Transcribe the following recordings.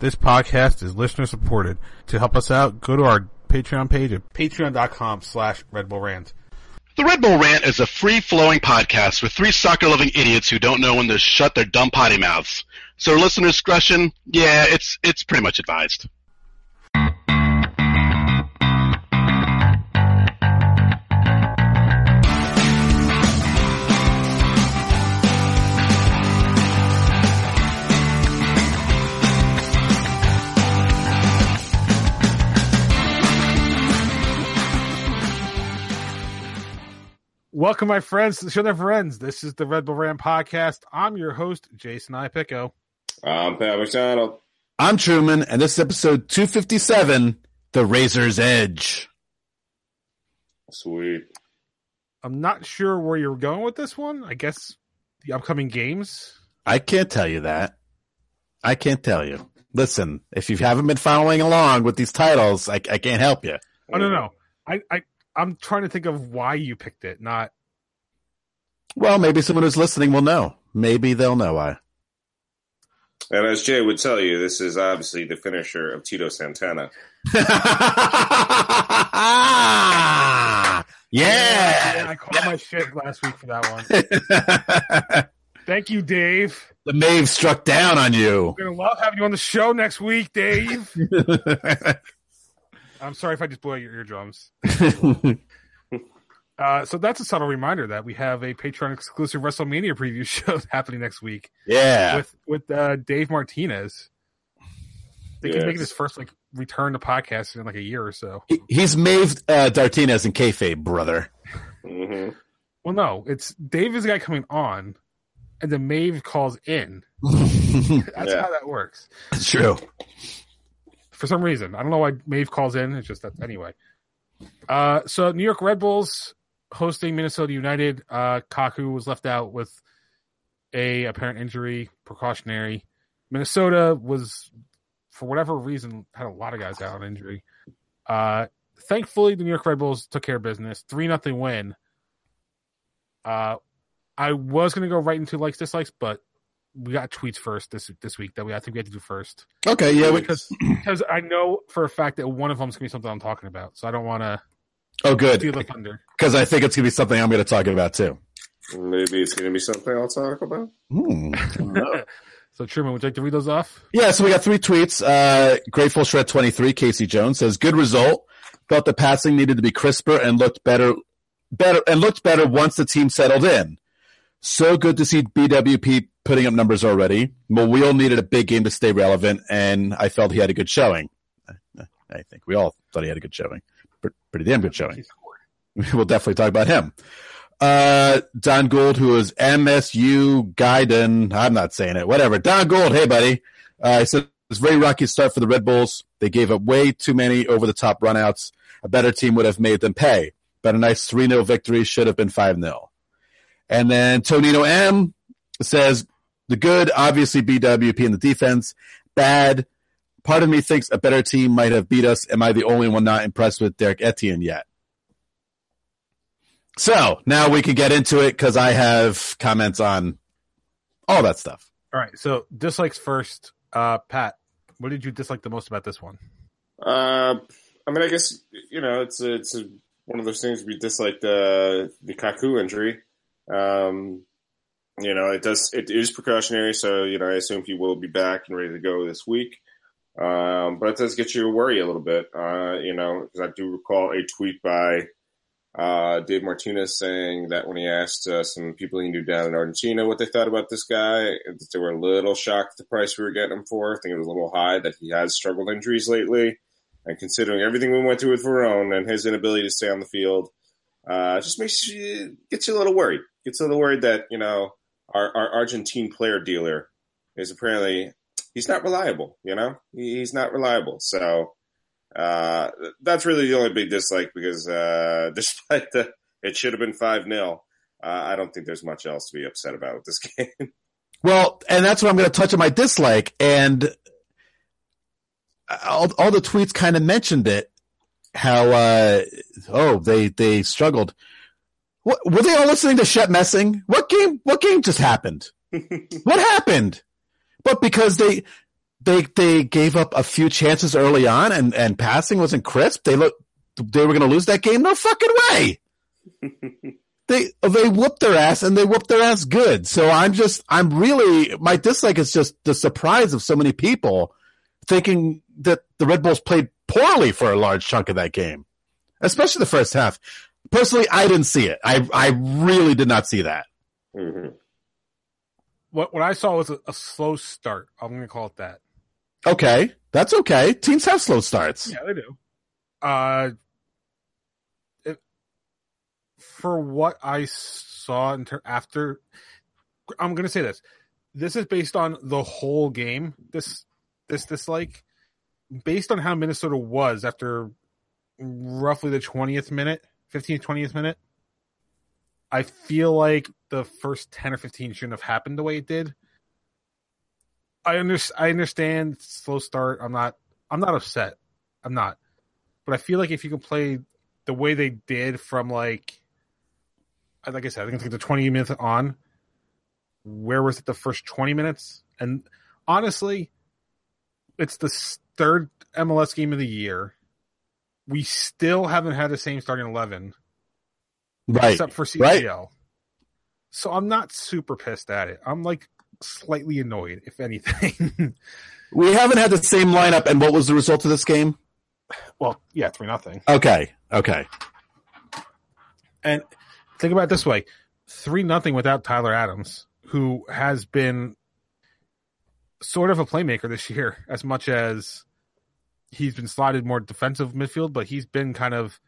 This podcast is listener supported. To help us out, go to our Patreon page at patreon.com slash Red Bull Rant. The Red Bull Rant is a free-flowing podcast with three soccer-loving idiots who don't know when to shut their dumb potty mouths. So listener discretion, yeah, it's it's pretty much advised. Welcome, my friends, to the show their friends. This is the Red Bull Rant podcast. I'm your host, Jason Ipico. I'm Pat McDonald. I'm Truman, and this is episode 257, The Razor's Edge. Sweet. I'm not sure where you're going with this one. I guess the upcoming games. I can't tell you that. I can't tell you. Listen, if you haven't been following along with these titles, I, I can't help you. Oh no, no. I, I I'm trying to think of why you picked it, not Well, maybe someone who's listening will know. Maybe they'll know why. And as Jay would tell you, this is obviously the finisher of Tito Santana. yeah. I called my shit last week for that one. Thank you, Dave. the Mave struck down on you. We're gonna love having you on the show next week, Dave. I'm sorry if I just blew out your eardrums. Uh, so that's a subtle reminder that we have a Patreon exclusive WrestleMania preview show happening next week yeah. with with uh, Dave Martinez. They can make his first like return to podcast in like a year or so. He- He's Mave uh, Dartinez and kayfabe, brother. hmm Well, no, it's Dave is the guy coming on, and then Mave calls in. That's Yeah. how that works. That's true. For some reason, I don't know why Maeve calls in. It's just that anyway. Uh, so New York Red Bulls hosting Minnesota United. Uh, Kaku was left out with a apparent injury, precautionary. Minnesota was, for whatever reason, had a lot of guys out on injury. Uh, thankfully, the New York Red Bulls took care of business. Three nothing win. Uh, I was going to go right into likes dislikes, but we got tweets first this this week that we I think we had to do first Okay, yeah. We, because because I know for a fact that one of them is going to be something I'm talking about, so I don't want to oh, good. steal the thunder. Because I think it's going to be something I'm going to talk about too. Maybe it's going to be something I'll talk about. Hmm. so Truman, would you like to read those off? Yeah, so we got three tweets. Uh, Grateful Shred 23, Casey Jones says, good result. Felt the passing needed to be crisper and looked better, better, and looked better once the team settled in. So good to see BWP putting up numbers already. Muyl needed a big game to stay relevant, and I felt he had a good showing. I think we all thought he had a good showing. Pretty damn good showing. we'll definitely talk about him. Uh, Don Gould, who is MSU Gaiden. I'm not saying it. Whatever. Don Gould. Hey, buddy. Uh, he said it was a very rocky start for the Red Bulls. They gave up way too many over the top runouts. A better team would have made them pay, but a nice 3 0 victory should have been 5 0. And then Tonino M says the good, obviously BWP in the defense. Bad. Part of me thinks a better team might have beat us. Am I the only one not impressed with Derek Etienne yet? So now we can get into it because I have comments on all that stuff. All right, so dislikes first. Uh, Pat, what did you dislike the most about this one? Uh, I mean, I guess you know it's a, it's a, one of those things we dislike the the Kaku injury. Um, you know, it does it is precautionary, so you know I assume he will be back and ready to go this week. Um, but it does get you to worry a little bit. Uh, you know, because I do recall a tweet by uh, Dave Martinez saying that when he asked uh, some people he knew down in Argentina what they thought about this guy, they were a little shocked at the price we were getting him for. I think it was a little high that he has struggled injuries lately. And considering everything we went through with Verón and his inability to stay on the field, uh, just makes you gets you a little worried. A little worried that you know our, our Argentine player dealer is apparently he's not reliable. You know, he's not reliable. So uh, that's really the only big dislike because uh, despite the it should have been five 0 uh, I don't think there's much else to be upset about with this game. Well, and that's what I'm going to touch on my dislike. And all, all the tweets kind of mentioned it. How, uh, oh, they, they struggled. What, were they all listening to Shep Messing? What game, what game just happened? what happened? But because they, they they gave up a few chances early on, and and passing wasn't crisp. They look they were going to lose that game. No fucking way. they they whooped their ass and they whooped their ass good. So I'm just I'm really my dislike is just the surprise of so many people thinking that the Red Bulls played poorly for a large chunk of that game, especially the first half. Personally, I didn't see it. I I really did not see that. Mhm. What what I saw was a, a slow start. I'm going to call it that. Okay, that's okay. Teams have slow starts. Yeah, they do. Uh, it, for what I saw in ter- after, I'm going to say this. This is based on the whole game. This this dislike, based on how Minnesota was after roughly the 20th minute, 15th, 20th minute. I feel like the first 10 or 15 shouldn't have happened the way it did. I under, I understand slow start. I'm not I'm not upset. I'm not. But I feel like if you can play the way they did from like like I said, I think it's like the 20 minutes on, where was it the first 20 minutes? And honestly, it's the third MLS game of the year. We still haven't had the same starting 11 Right. except for right. CCL. So I'm not super pissed at it. I'm like slightly annoyed, if anything. We haven't had the same lineup. And what was the result of this game? well, yeah, three nothing. Okay. Okay. And think about it this way: three nothing without Tyler Adams, who has been sort of a playmaker this year, as much as he's been slotted more defensive midfield, but he's been kind of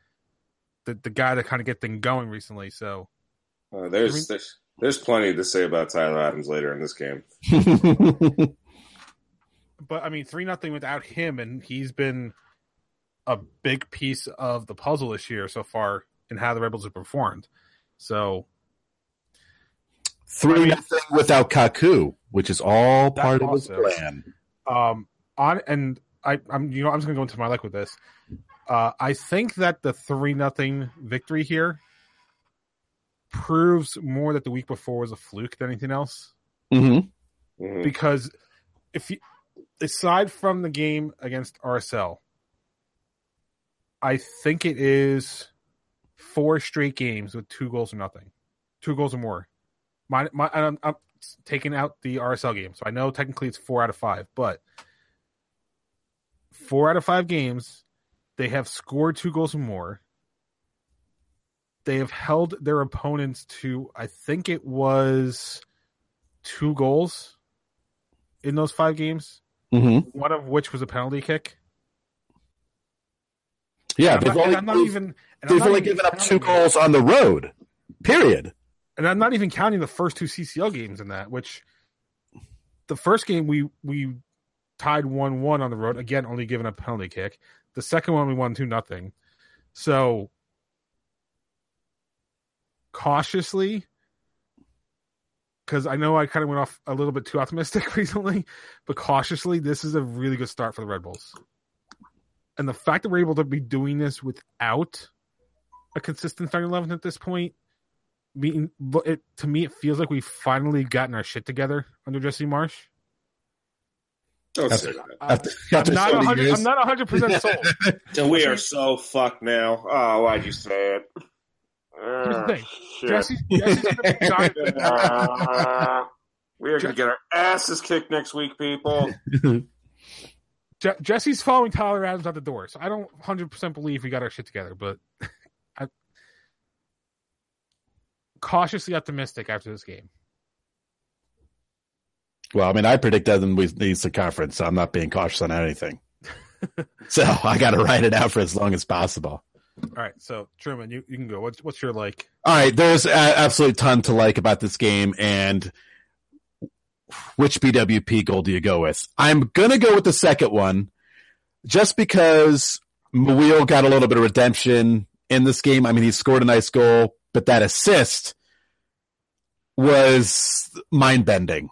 the the guy to kind of get things going recently. So Uh, there's, I mean- there's there's plenty to say about Tyler Adams later in this game. but I mean, three nothing without him, and he's been a big piece of the puzzle this year so far in how the Rebels have performed. So Three nothing without Kaku, which is all part of his plan. um on and I, I'm you know I'm just gonna go into my luck with this. Uh, I think that the three nothing victory here proves more that the week before was a fluke than anything else. Mm-hmm. Mhm. Because if you aside from the game against RSL, I think it is four straight games with two goals or nothing, two goals or more. My my I'm, I'm taking out the RSL game, so I know technically it's four out of five, but four out of five games, they have scored two goals or more. They have held their opponents to, I think it was two goals in those five games, Mm-hmm. one of which was a penalty kick. Yeah, And I'm they've not, only, I'm not even. and I'm they've not only given up two goals on the road. Period. and I'm not even counting the first two CCL games in that. Which the first game we we tied one one on the road again, only giving a penalty kick. The second one we won two nothing. So cautiously, because I know I kind of went off a little bit too optimistic recently, but cautiously, this is a really good start for the Red Bulls. And the fact that we're able to be doing this without a consistent starting eleven at this point mean it to me it feels like we've finally gotten our shit together under Jesse Marsch. Don't say that. After, I'm not so many 100 years. I'm not 100 percent sold. So we are so fucked now. Oh, why'd you say it? Here's the Ah, thing. shit. Jesse, Jesse's gonna be gone. We are going to get our asses kicked next week, people. Je- Jesse's following Tyler Adams out the door, so I don't 100 percent believe we got our shit together, but I'm cautiously optimistic after this game. Well, I mean, I predict Devin leads the conference, so I'm not being cautious on anything. so I got to write it out for as long as possible. All right, so Truman, you, you can go. What's what's your like? All right, there's a- absolutely ton to like about this game, and which BWP goal do you go with? I'm gonna go with the second one, just because Muyl got a little bit of redemption in this game. I mean, he scored a nice goal, but that assist was mind bending.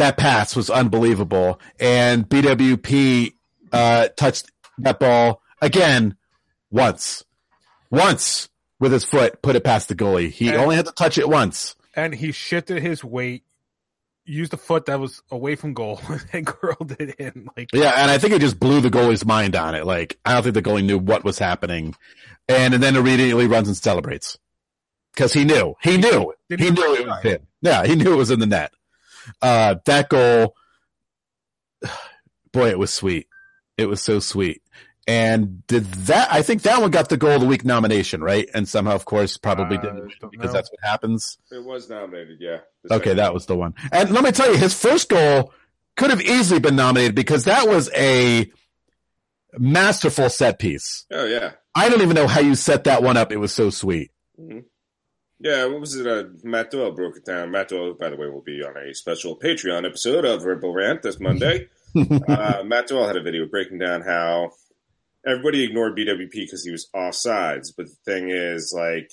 That pass was unbelievable, and BWP uh, touched that ball again once, once with his foot, put it past the goalie. He And- only had to touch it once. And he shifted his weight used a foot that was away from goal and curled it in. Like Yeah, and I think it just blew the goalie's mind on it. Like I don't think the goalie knew what was happening, and, and then immediately runs and celebrates because he knew, he knew, Didn't he even knew it was him. Yeah, he knew it was in the net. Uh, that goal, boy, it was sweet. It was so sweet. And did that? I think that one got the goal of the week nomination, right? And somehow, of course, probably Uh, didn't because know. that's what happens. It was nominated, yeah. Okay, that was the one. And let me tell you, his first goal could have easily been nominated because that was a masterful set piece. Oh yeah. I don't even know how you set that one up. It was so sweet. Mhm. Yeah, what was it? Uh, Matt Doyle broke it down. Matt Doyle, by the way, will be on a special Patreon episode of Red Bull Rant this Monday. uh, Matt Doyle had a video breaking down how everybody ignored BWP because he was offsides, but the thing is, like,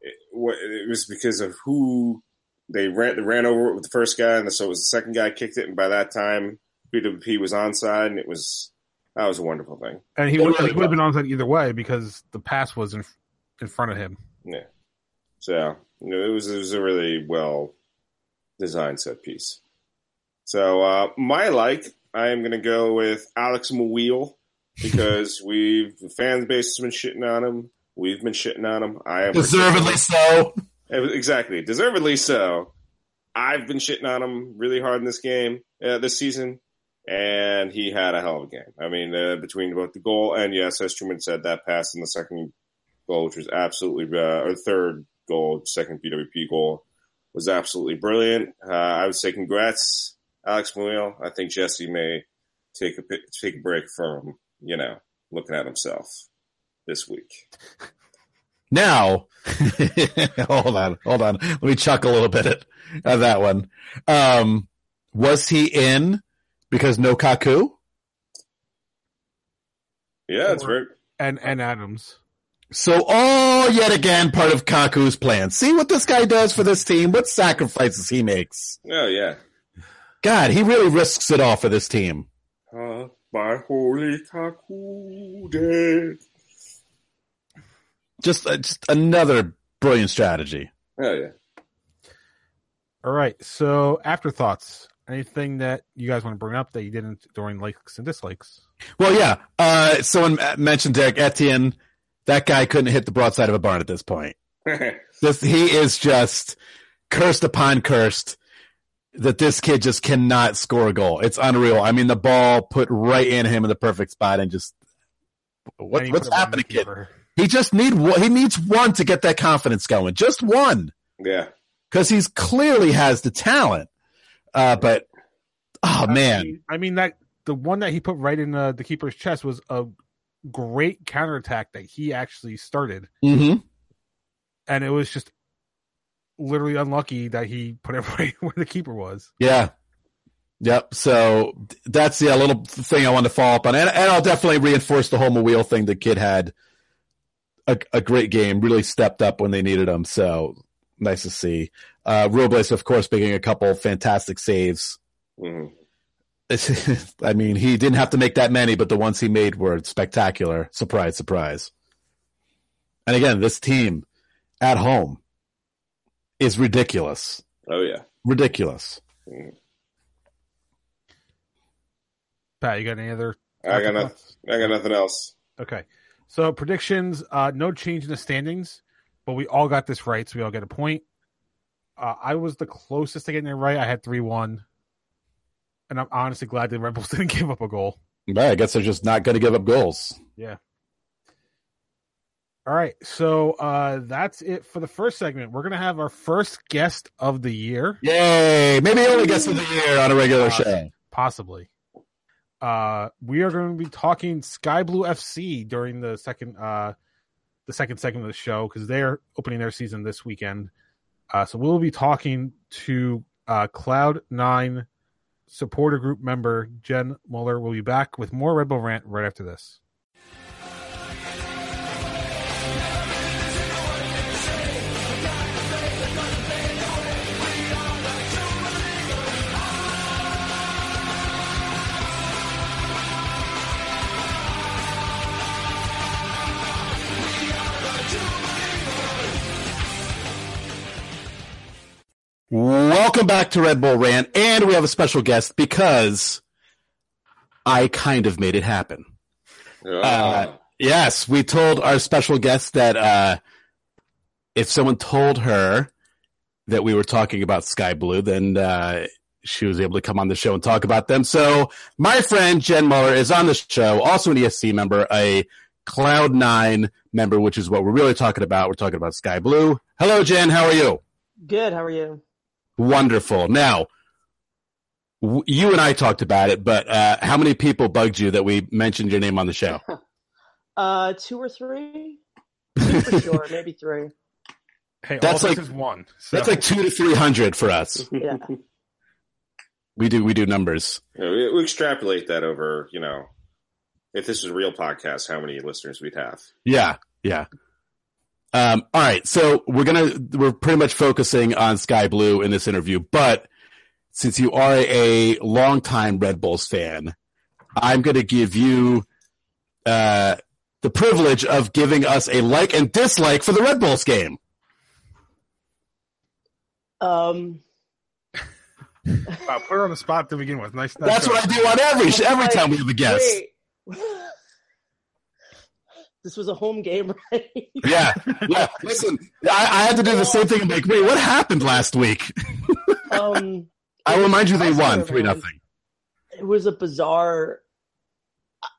it, it was because of who they ran. They ran over it with the first guy, and so it was the second guy kicked it, and by that time, BWP was onside, and it was that was a wonderful thing. and he It would, really he would have been onside either way because the pass was in in front of him. Yeah. So you know, it was it was a really well designed set piece. So uh, my like, I am going to go with Alex Muyl because we've the fan base has been shitting on him. We've been shitting on him. I am Deservedly so. exactly deservedly so. I've been shitting on him really hard in this game uh, this season, and he had a hell of a game. I mean, uh, between both the goal and yes, as Truman said, that pass in the second goal, which was absolutely uh, or third goal, second BWP goal, was absolutely brilliant. Uh, I would say congrats, Alex Muyl. I think Jesse may take a take a break from you know looking at himself this week. Now, hold on, hold on. Let me chuck a little bit at, at that one. Um, was he in because no Kaku? Yeah, that's right. And and Adams. So all yet again part of Kaku's plan. See what this guy does for this team. What sacrifices he makes. oh yeah. God, he really risks it all for this team. Uh, my holy Kakude. Just, uh, just another brilliant strategy. Oh yeah. All right. So afterthoughts. Anything that you guys want to bring up that you didn't during likes and dislikes? Well, yeah. Uh, someone mentioned Derek Etienne. That guy couldn't hit the broadside of a barn at this point. This, he is just cursed upon cursed that this kid just cannot score a goal. It's unreal. I mean, the ball put right in him in the perfect spot and just what, what's put it on happening, kid? He just need. He needs one to get that confidence going. Just one, yeah. because he's clearly has the talent. Uh, but oh I man, mean, I mean that the one that he put right in uh, the keeper's chest was a great counterattack that he actually started, hmm and it was just literally unlucky that he put it right where the keeper was. yeah, yep. So that's the little thing I wanted to follow up on, and, and I'll definitely reinforce the home wheel thing. The kid had a, a great game, really stepped up when they needed him. So nice to see. Uh, Robles, of course, making a couple fantastic saves. hmm It's- I mean, he didn't have to make that many, but the ones he made were spectacular. Surprise, surprise. And again, this team at home is ridiculous. Oh yeah. Ridiculous. Pat, you got any other? I got nothing. I got nothing else. Okay. So predictions, uh, no change in the standings, but we all got this right, so we all get a point. Uh, I was the closest to getting it right. I had three one, and I'm honestly glad the Red Bulls didn't give up a goal. Right, I guess they're just not going to give up goals. Yeah. All right, so uh, that's it for the first segment. We're gonna have our first guest of the year, Yay! Maybe only guest of the year on a regular Uh, show. possibly. Uh, we are going to be talking Sky Blue FC during the second uh, the second segment of the show because they're opening their season this weekend. Uh, so we'll be talking to uh, Cloud Nine supporter group member Jen Muller. We'll be back with more Red Bull Rant right after this. Welcome back to Red Bull Rant, and we have a special guest because I kind of made it happen. Uh, yes, we told our special guest that uh, if someone told her that we were talking about Sky Blue, then uh, she was able to come on the show and talk about them. So my friend Jen Muller is on the show, also an ESC member, a Cloud Nine member, which is what we're really talking about. We're talking about Sky Blue. Hello, Jen. How are you? Good. How are you? Wonderful. Now, w- you and I talked about it, but uh, how many people bugged you that we mentioned your name on the show? Uh, two or three? Two for sure, maybe three. Hey, That's all this like- is one. So. That's like two to three hundred for us. Yeah. We do we do numbers. You know, we, we extrapolate that over, you know, if this was a real podcast, how many listeners we'd have. Yeah, yeah. Um, all right, so we're gonna we're pretty much focusing on Sky Blue in this interview, but since you are a longtime Red Bulls fan, I'm gonna give you uh, the privilege of giving us a like and dislike for the Red Bulls game. Um, Wow, put her on the spot to begin with. Nice. nice That's job. what I do on every every time we have a guest. This was a home game, right? Yeah, yeah. Listen, I, I had to do the same thing. I'm like, wait, what happened last week? um, I remind you, they won three nothing. it was a bizarre.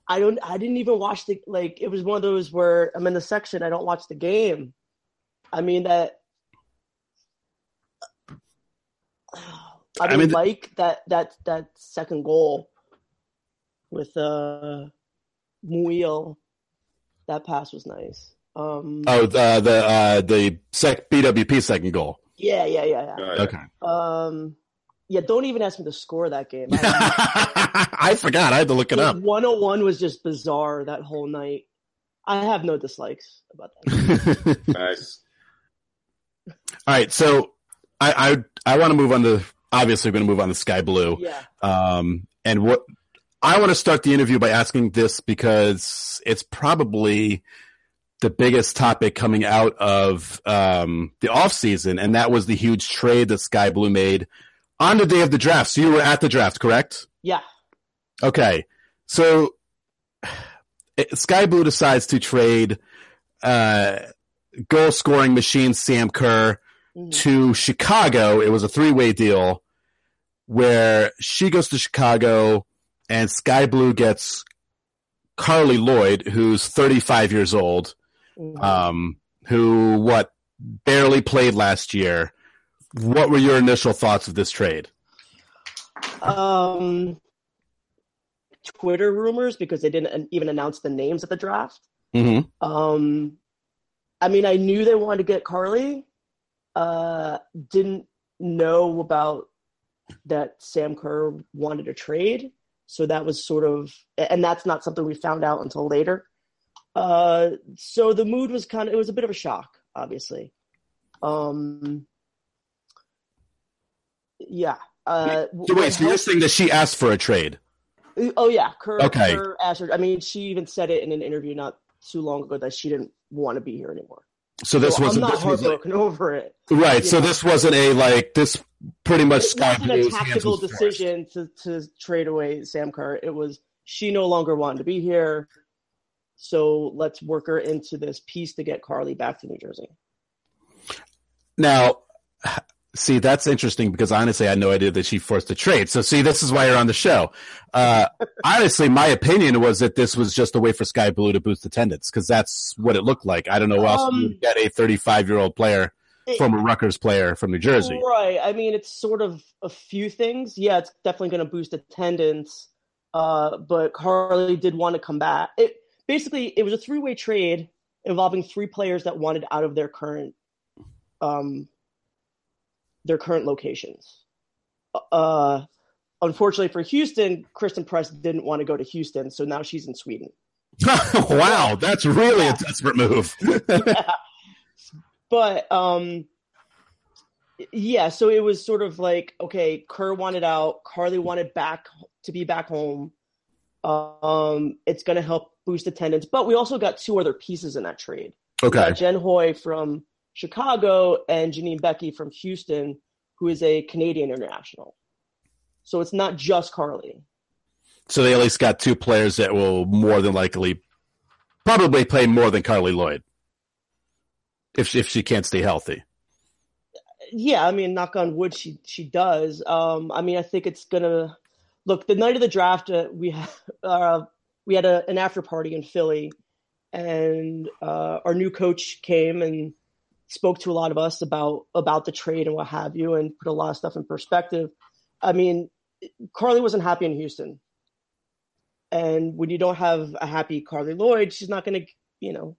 I don't. I didn't even watch the like. It was one of those where I'm in the section. I don't watch the game. I mean that. I, I mean, mean- like that that that second goal with uh Muyl. That pass was nice. Um, Oh, the the uh, the sec BWP second goal. yeah, yeah, yeah, yeah. Uh, Okay. Um, yeah, don't even ask me to score that game. I, I forgot. I had to look it up. 101 was just bizarre that whole night. I have no dislikes about that. Nice. All right, so I I, I want to move on to obviously we're going to move on to Sky Blue. Yeah. Um, and what I want to start the interview by asking this because it's probably the biggest topic coming out of um, the off season, and that was the huge trade that Sky Blue made on the day of the draft. So you were at the draft, correct? Yeah. Okay, so Sky Blue decides to trade uh, goal scoring machine Sam Kerr Mhm. to Chicago. It was a three way deal where she goes to Chicago and Sky Blue gets Carly Lloyd, who's 35 years old, um, who what barely played last year. What were your initial thoughts of this trade? Um, Twitter rumors because they didn't even announce the names at the draft. Mm-hmm. Um, I mean, I knew they wanted to get Carly. Uh, didn't know about that Sam Kerr wanted to trade. So that was sort of, and that's not something we found out until later. Uh, so the mood was kind of, it was a bit of a shock, obviously. Um, yeah. Uh, So wait, so you're saying that she asked for a trade? Oh yeah, Kerr, Okay. Kerr asked her. I mean, she even said it in an interview not too long ago that she didn't want to be here anymore. So this So I'm wasn't not this was like, heartbroken over it. right. So know. this wasn't a like this pretty much It Sky wasn't a tactical forced. decision to to trade away Sam Kerr. It was she no longer wanted to be here, so let's work her into this piece to get Carly back to New Jersey. Now, see, that's interesting because honestly, I had no idea that she forced a trade. So, see, this is why you're on the show. Uh, honestly, my opinion was that this was just a way for Sky Blue to boost attendance because that's what it looked like. I don't know who else Um, you would get a 35 year old player, It- former Rutgers player from New Jersey. Right. I mean, it's sort of a few things. Yeah, it's definitely going to boost attendance. Uh, but Carly did want to come back. It basically it was a three way trade involving three players that wanted out of their current, um, their current locations. Uh, unfortunately for Houston, Christen Press didn't want to go to Houston, so now she's in Sweden. wow, that's really a desperate move. but um yeah so it was sort of like okay kerr wanted out carly wanted back to be back home um it's going to help boost attendance but we also got two other pieces in that trade okay. jen hoy from chicago and janine beckie from houston who is a Canadian international. So it's not just Carly. So they at least got two players that will more than likely probably play more than Carly Lloyd if she, if she can't stay healthy. Yeah, I mean, knock on wood, she she does. Um, I mean, I think it's gonna look the night of the draft. Uh, we uh, we had a, an after party in Philly, and uh, our new coach came and spoke to a lot of us about about the trade and what have you, and put a lot of stuff in perspective. I mean, Carly wasn't happy in Houston, and when you don't have a happy Carly Lloyd, she's not going to, you know,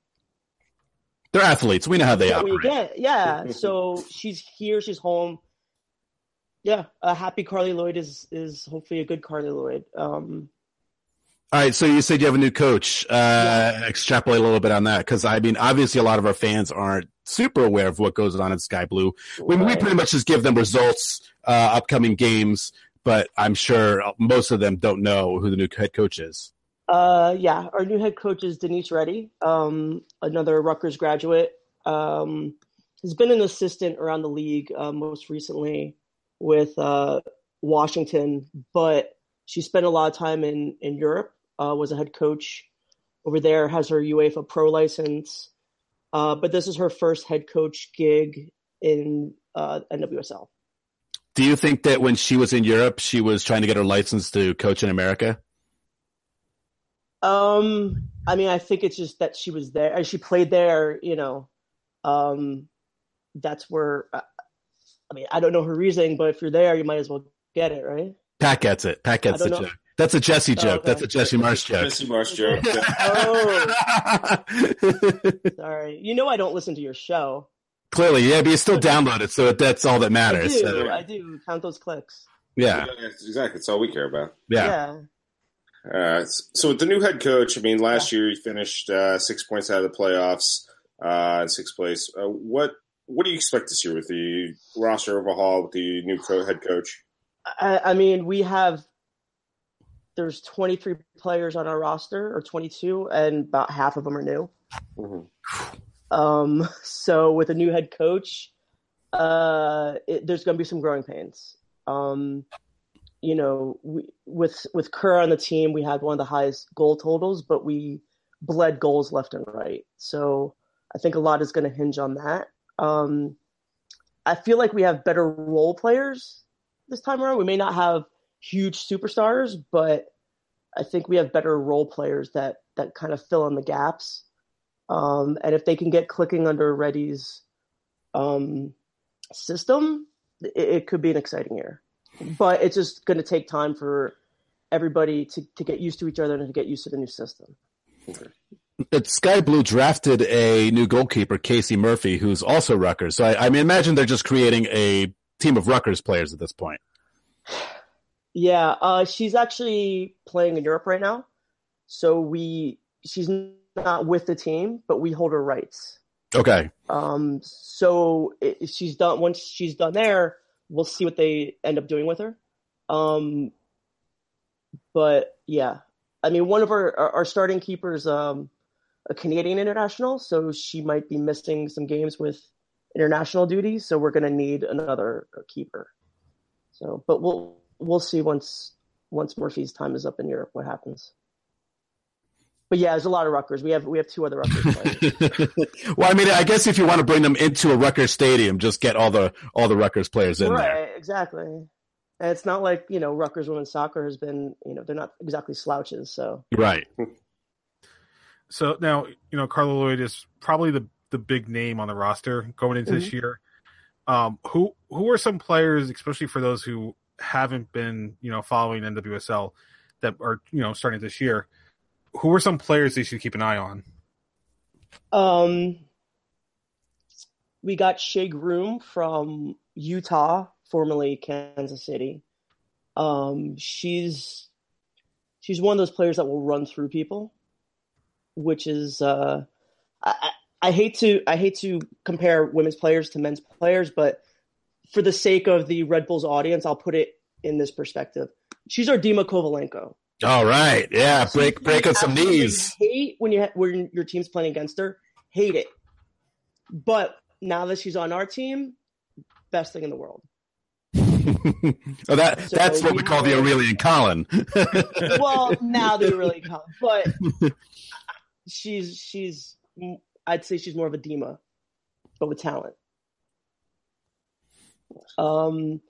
They're athletes. We know how they get what you operate. Yeah. so she's here. She's home. Yeah, a happy Carly Lloyd is is hopefully a good Carly Lloyd. Um, All right, so you said you have a new coach. Uh, Extrapolate a little bit on that, because I mean, obviously, a lot of our fans aren't super aware of what goes on in Sky Blue. We, we pretty much just give them results, uh, upcoming games, but I'm sure most of them don't know who the new head coach is. Uh, yeah, our new head coach is Denise Reddy, um, another Rutgers graduate. Um, has been an assistant around the league uh, most recently with uh, Washington, but she spent a lot of time in in Europe. Uh, was a head coach over there. Has her UEFA Pro license, uh, but this is her first head coach gig in uh, NWSL. Do you think that when she was in Europe, she was trying to get her license to coach in America? Um, I mean, I think it's just that she was there and she played there. You know, um, that's where. Uh, I mean, I don't know her reasoning, but if you're there, you might as well get it, right? Pat gets it. Pat gets the joke. That's a Jesse joke. okay. That's a Jesse Marsch joke. Jesse Marsch joke. Oh, sorry. You know, I don't listen to your show. Clearly, yeah, but you still download it, so that's all that I matters. do. So, I do count those clicks. yeah, exactly. That's all we care about. yeah. Uh, so with the new head coach, I mean, last year he finished uh, six points out of the playoffs, uh, in sixth place. Uh, what what do you expect this year with the roster overhaul with the new co- head coach? I, I mean, we have there's 23 players on our roster, or 22, and about half of them are new. Mhm. Um, so with a new head coach, uh, it, there's going to be some growing pains. Um, you know, we, with with Kerr on the team, we had one of the highest goal totals, but we bled goals left and right. So I think a lot is going to hinge on that. Um, I feel like we have better role players this time around. We may not have huge superstars, but I think we have better role players that that kind of fill in the gaps. Um, and if they can get clicking under Reddy's um, system, it, it could be an exciting year. But it's just going to take time for everybody to, to get used to each other and to get used to the new system. Sky Blue drafted a new goalkeeper, Casey Murphy, who's also Rutgers. So I, I mean, imagine they're just creating a team of Rutgers players at this point. Yeah, uh, she's actually playing in Europe right now. So we she's not with the team, but we hold her rights. Okay. Um, so i- if she's done once she's done there, we'll see what they end up doing with her. Um, but yeah, I mean, one of our our, starting keepers, um, a Canadian international, so she might be missing some games with international duties. So we're gonna need another keeper. So, but we'll we'll see once once Murphy's time is up in Europe what happens. But yeah, there's a lot of Rutgers. We have we have two other Rutgers players. well, I mean, I guess if you want to bring them into a Rutgers stadium, just get all the all the Rutgers players in there. right, there. exactly. And it's not like you know Rutgers women's soccer has been you know they're not exactly slouches. So Right. So now, you know, Carla Lloyd is probably the the big name on the roster going into this year. Um, who who are some players, especially for those who haven't been, you know, following NWSL that are, you know, starting this year? Who are some players they should keep an eye on? um, we got Shea Groom from Utah, formerly Kansas City. Um, she's she's one of those players that will run through people, which is uh, I, I I hate to I hate to compare women's players to men's players, but for the sake of the Red Bulls audience, I'll put it in this perspective. She's our Dima Kovalenko. All right. Yeah. Break breaking some knees. Hate when you ha- when your team's playing against her. Hate it. But now that she's on our team, best thing in the world. oh, that So that's what we we call the Aurélien Collin. well, now they really come, but she's she's I'd say she's more of a Dima, but with talent. Um,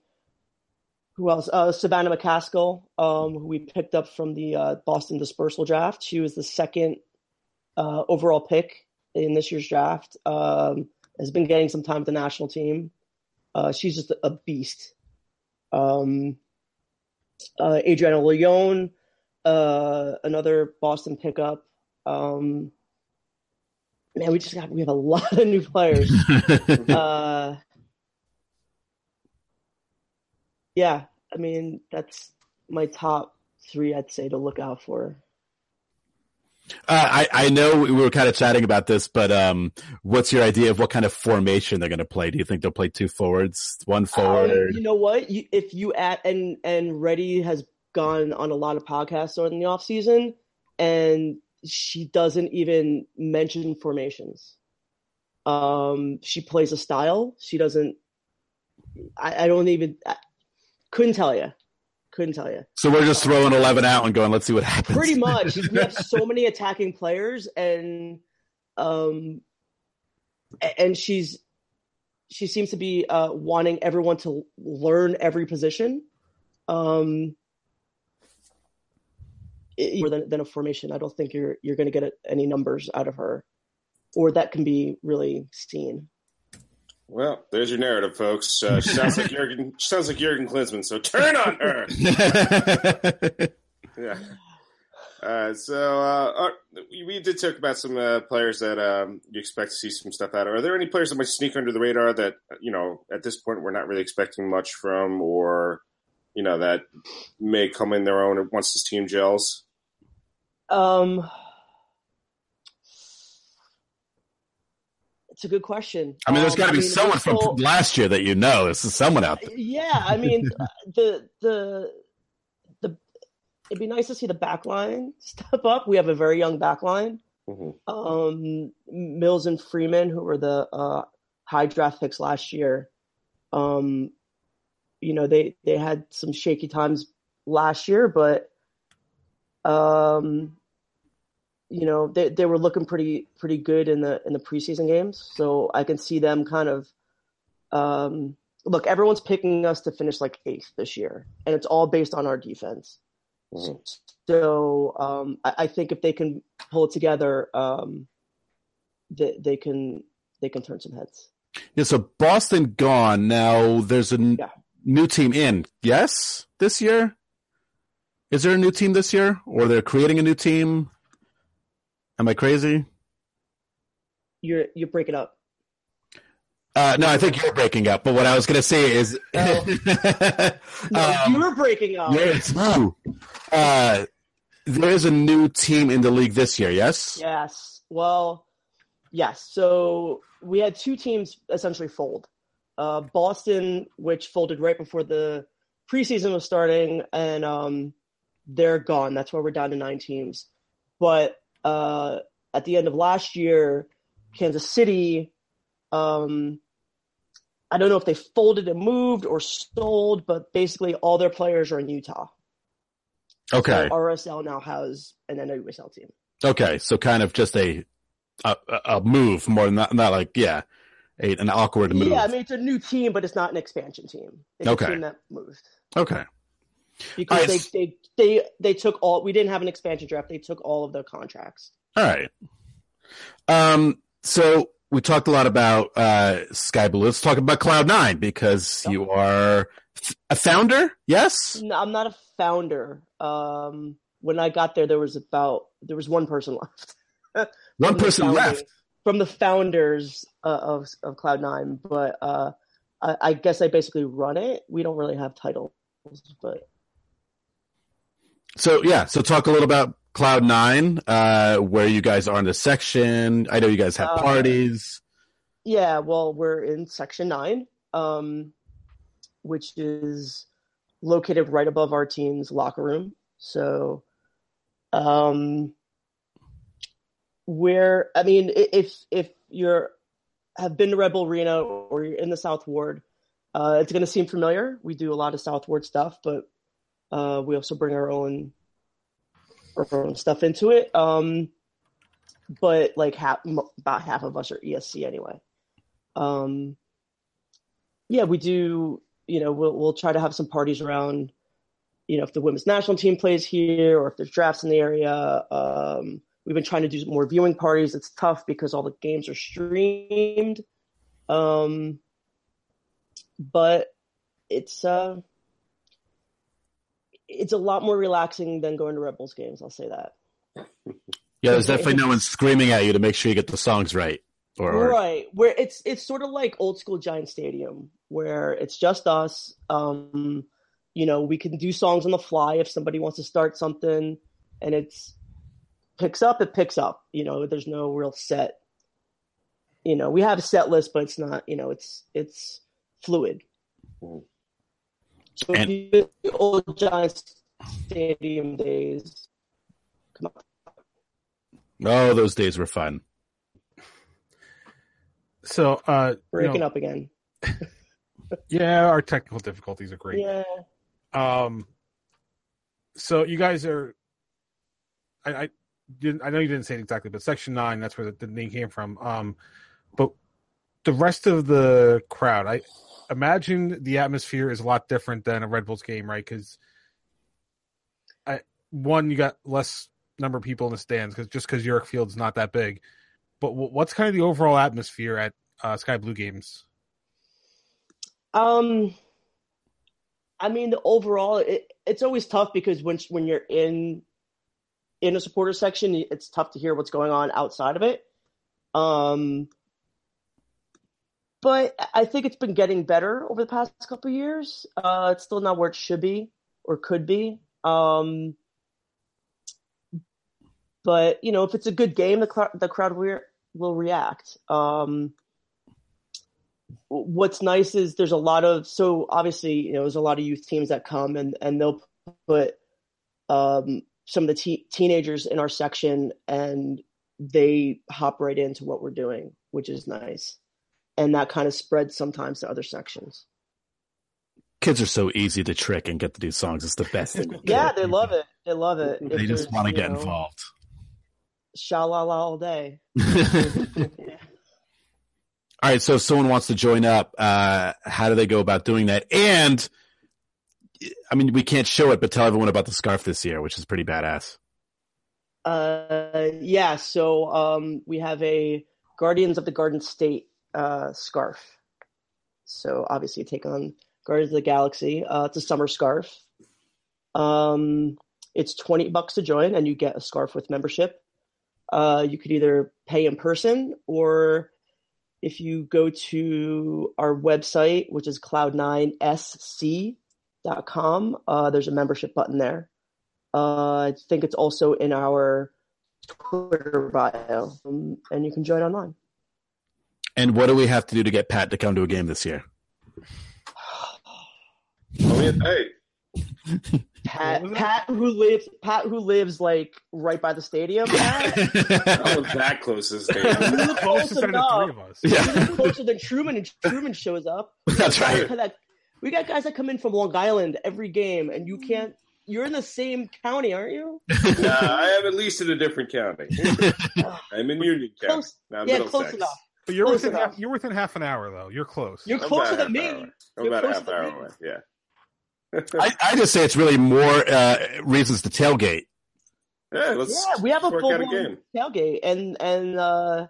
who else? Uh, Savannah McCaskill, um, who we picked up from the uh, Boston Dispersal Draft. She was the second uh, overall pick in this year's draft. Um, has been getting some time with the national team. Uh, she's just a beast. Um, uh, Adriana Leon, uh, another Boston pickup. Um, man, we just got we have a lot of new players. uh, yeah, I mean that's my top three. I'd say to look out for. Uh, I, I know we were kind of chatting about this, but um, what's your idea of what kind of formation they're going to play? Do you think they'll play two forwards, one Um, forward? you know what? You, if you add and and Reddy has gone on a lot of podcasts during the off season, and she doesn't even mention formations. Um, she plays a style. She doesn't. I, I don't even. I couldn't tell you. Couldn't tell you. so we're just throwing eleven out and going, let's see what happens. Pretty much, we have so many attacking players, and um, and she's she seems to be uh, wanting everyone to learn every position. Um, more than, than a formation, I don't think you're you're going to get any numbers out of her, or that can be really seen. Well, there's your narrative, folks. Uh, she sounds like Jurgen. She sounds like Jurgen Klinsmann. So turn on her. Yeah. Uh, so uh, we we did talk about some uh, players that um, you expect to see some stuff out of. Are there any players that might sneak under the radar that you know at this point we're not really expecting much from, or you know that may come in their own once this team gels? Um, it's a good question. I mean, there's Um, got to be mean, someone from still- last year that you know. This is someone out there. Yeah, I mean the the the it'd be nice to see the back line step up. We have a very young back line. Mhm. Um, Mills and Freeman, who were the uh, high draft picks last year, um, you know they they had some shaky times last year, but um, you know they they were looking pretty pretty good in the in the preseason games. So I can see them kind of um, look, everyone's picking us to finish like eighth this year, and it's all based on our defense. Mhm. So um, I, I think if they can pull it together, um, they, they can they can turn some heads. Yeah, so Boston gone. Now there's a n- Yeah. new team in. Yes, this year. Is there a new team this year, or they're creating a new team? Am I crazy? You're you break it up. Uh, no, I think you're breaking up. But what I was going to say is, No. No, Um, you're breaking up. yes, no. Uh, there is a new team in the league this year. Yes. Yes. Well, yes. So we had two teams essentially fold. Uh, Boston, which folded right before the preseason was starting, and um, they're gone. That's why we're down to nine teams. But uh, at the end of last year, Kansas City, um, I don't know if they folded and moved or sold, but basically all their players are in Utah. Okay. So RSL now has an NWSL team. Okay. So kind of just a a, a move more than not, not like yeah, a, an awkward move. Yeah, I mean it's a new team, but it's not an expansion team. It's Okay. a team that moved okay. Because All they, they they they took all. We didn't have an expansion draft. They took all of their contracts. All right. Um. So we talked a lot about uh, Sky Blue. Let's talk about Cloud Nine because you are a founder. Yes. No, I'm not a founder. Um, when I got there, there was about there was one person left. One person founding- left. from the founders uh, of of Cloud Nine, but uh, I, I guess I basically run it. We don't really have titles, but So yeah. So talk a little about Cloud Nine, uh, where you guys are in the section. I know you guys have Uh, parties. Yeah, well, we're in section nine, um, which is located right above our team's locker room. So, um, where I mean, if if you're have been to Red Bull Arena or you're in the South Ward, Uh, it's going to seem familiar. We do a lot of South Ward stuff, but uh, we also bring our own our own stuff into it. Um, but like half, about half of us are ESC anyway. Um, yeah, we do. You know, we'll we'll try to have some parties around. You know, if the women's national team plays here, or if there's drafts in the area. Um, we've been trying to do more viewing parties. It's tough because all the games are streamed. Um, but it's uh, it's a lot more relaxing than going to Red Bulls games. I'll say that. Yeah, there's definitely no one screaming at you to make sure you get the songs right. Or, or... right, where it's it's sort of like old school Giant Stadium, where it's just us. Um, you know, we can do songs on the fly if somebody wants to start something, and it's picks up, it picks up. You know, there's no real set. You know, we have a set list, but it's not. You know, it's it's fluid. So And- the old Giants Stadium days. Come on. Oh, those days were fun. So, uh, you breaking know, up again. yeah, our technical difficulties are great. Yeah. Um, so you guys are, I, I didn't, I know you didn't say it exactly, but Section Nine, that's where the, the name came from. Um, but the rest of the crowd, I imagine the atmosphere is a lot different than a Red Bulls game, right? Because, one, you got less number of people in the stands because just because Yurcak Field's not that big. But wh- what's kind of the overall atmosphere at uh, Sky Blue games? Um, I mean, the overall, it, it's always tough because when when you're in in a supporter section, it's tough to hear what's going on outside of it. Um, but I think it's been getting better over the past couple years. Uh, it's still not where it should be or could be. Um, but you know, if it's a good game, the cl- the crowd will, will react. Um, what's nice is there's a lot of so obviously you know there's a lot of youth teams that come and and they'll put um, some of the te- teenagers in our section and they hop right into what we're doing, which is nice, and that kind of spreads sometimes to other sections. Kids are so easy to trick and get to do songs. It's the best thing. Yeah, they love it. They love it. If They just want to get know, involved. Sha la la all day. All right, so if someone wants to join up, uh, how do they go about doing that? And I mean, we can't show it, but tell everyone about the scarf this year, which is pretty badass. Uh, yeah. So um, we have a Guardians of the Garden State uh, scarf. So obviously, take on Guardians of the Galaxy. Uh, it's a summer scarf. Um, it's twenty bucks to join, and you get a scarf with membership. Uh, you could either pay in person, or if you go to our website, which is cloud9sc.com, uh, there's a membership button there. Uh, I think it's also in our Twitter bio, um, and you can join online. And what do we have to do to get Pat to come to a game this year? Oh, yeah, hey, Pat, What was that? Pat, who lives, Pat, who lives like right by the stadium. Pat, I was that close this day. You're close Closest out the enough. three of us. yeah, You're closer than Truman, and Truman shows up. that's right. That- We got guys that come in from Long Island every game, and you can't. You're in the same county, aren't you? Nah, I have at least in a different county. I'm in Union County. Close. Not yeah, Middlesex. close enough. But you're within half, you're within half an hour though. You're close. You're I'm closer about than me. hour. I'm You're about a half than hour me. away. Yeah. I, I just say it's really more uh, reasons to tailgate. Yeah, let's Yeah, we have a work full out a blown game. tailgate, and and uh,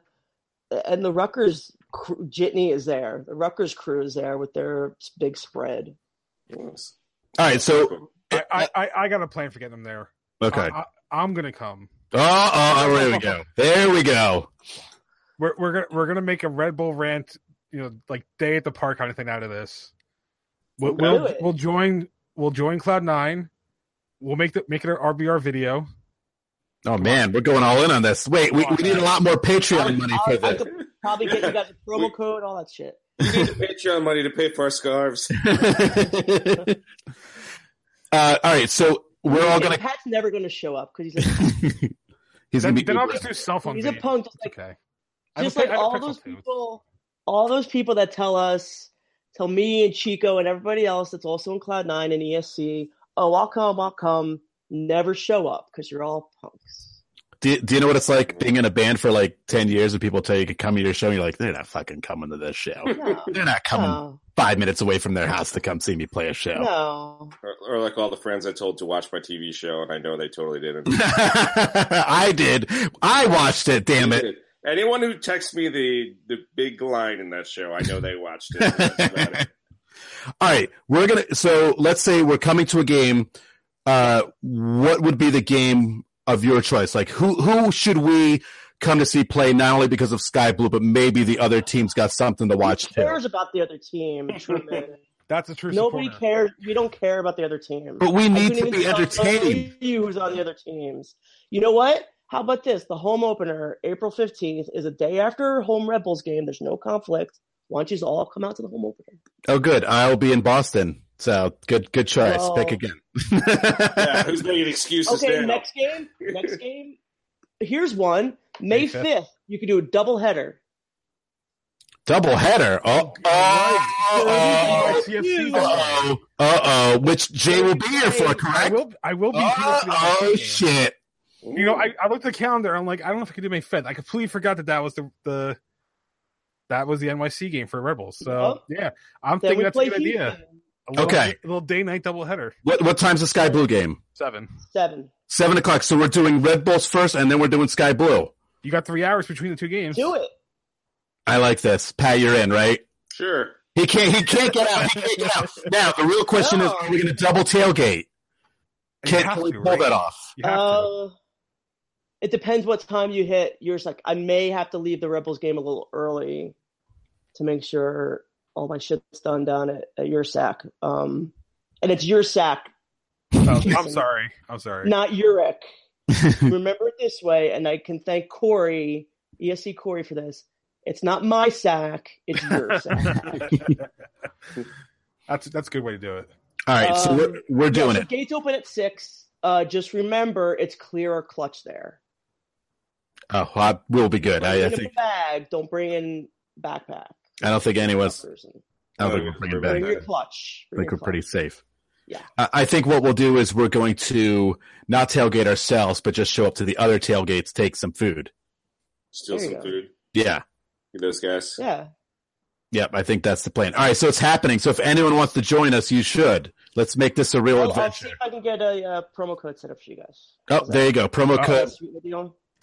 and the Rutgers crew, Jitney is there. The Rutgers crew is there with their big spread. Yes. All right, so I, I, I, I got a plan for getting them there. okay. I, I, am gonna come. Oh, oh, oh, there we go. There we go. We're we're gonna we're gonna make a Red Bull rant, you know, like day at the park kind of thing out of this. We'll we'll, Do it. we'll join we'll join Cloud Nine. We'll make the make it an RBR video. Oh man, we're going all in on this. Wait, we, we need a lot more Patreon I'll- money I'll- for I this. could probably get you guys a promo code, all that shit. We need the Patreon money to pay for our scarves. uh, all right, so we're all gonna. Pat's never going to show up because he's a, He's Then, gonna be. then I'll just do cell phone. he's a punk. Just like okay. I have just a pic- like I have a all those too. people, all those people that tell us Tell me and Chico and everybody else that's also in Cloud Nine and ESC, oh, I'll come, I'll come. Never show up because you're all punks. Do you, do you know what it's like being in a band for like 10 years and people tell you to come to your show and you're like, they're not fucking coming to this show. No, They're not coming no, five minutes away from their house to come see me play a show. no. Or, or like all the friends I told to watch my TV show, and I know they totally didn't. I did. I watched it, damn it. Anyone who texts me the the big line in that show, I know they watched it. It. All right, we're gonna. So let's say we're coming to a game. Uh, what would be the game of your choice? Like, who who should we come to see play? Not only because of Sky Blue, but maybe the other team's got something to watch Who too. cares about the other team? Truman? That's a true Nobody supporter. cares. We don't care about the other team. But we need to be tell entertained. Who's on the other teams. You know what? How about this? The home opener, April fifteenth, is a day after home Red Bulls game. There's no conflict. Why don't you all come out to the home opener? Oh, good. I'll be in Boston. So good, good choice. Oh. Pick again. Yeah, who's making excuses there? Okay, now? next game. Next game. Here's one. May May 5th. fifth. You could do a double header. Double header. Oh, oh, oh, oh, uh oh. Which Jay will be here for, I correct? will. I will be. Oh, here for the oh game. shit. You know, I, I looked at the calendar. I'm like, I don't know if I could do May fifth. I completely forgot that that was the the that was the NYC game for Rebels. So Oh. yeah, I'm Then thinking that's a play good idea. A little, Okay. a little day night double header. What what time's the Sky Blue game? Seven. Seven. Seven o'clock. So we're doing Red Bulls first, and then we're doing Sky Blue. You got three hours between the two games. Do it. I like this. Pat, you're in, right? Sure. He can't. He can't get out. He can't get out. Now the real question is: Are we going to double tailgate? Can't have really to, pull right? that off. You have to. Uh, it depends what time you hit. You're just like, I may have to leave the Rebels game a little early to make sure all my shit's done down at, at your sack. Um, and it's your sack, Oh, I'm sorry. I'm sorry. not Urek. Remember it this way, and I can thank Corey, ESC Corey, for this. It's not my sack, it's your sack. that's that's a good way to do it. All right, so Um, we're we're doing Yeah, so it. Gates open at six. Uh, just remember, it's clear or clutch there. Oh, I, we'll be good. I, I Bring in think. a bag. Don't bring in backpack. I don't think anyone's. I don't think we're bringing Bring back. your clutch. I think your we're pretty safe. Yeah. I I think what we'll do is we're going to not tailgate ourselves, but just show up to the other tailgates, take some food. Steal some go. food. Yeah. Get those guys. Yeah. Yep. I think that's the plan. All right. So it's happening. So if anyone wants to join us, you should. Let's make this a real I'll, I'll see if I can get a uh, promo code set up for you guys. Oh, there you go. Promo Oh. code.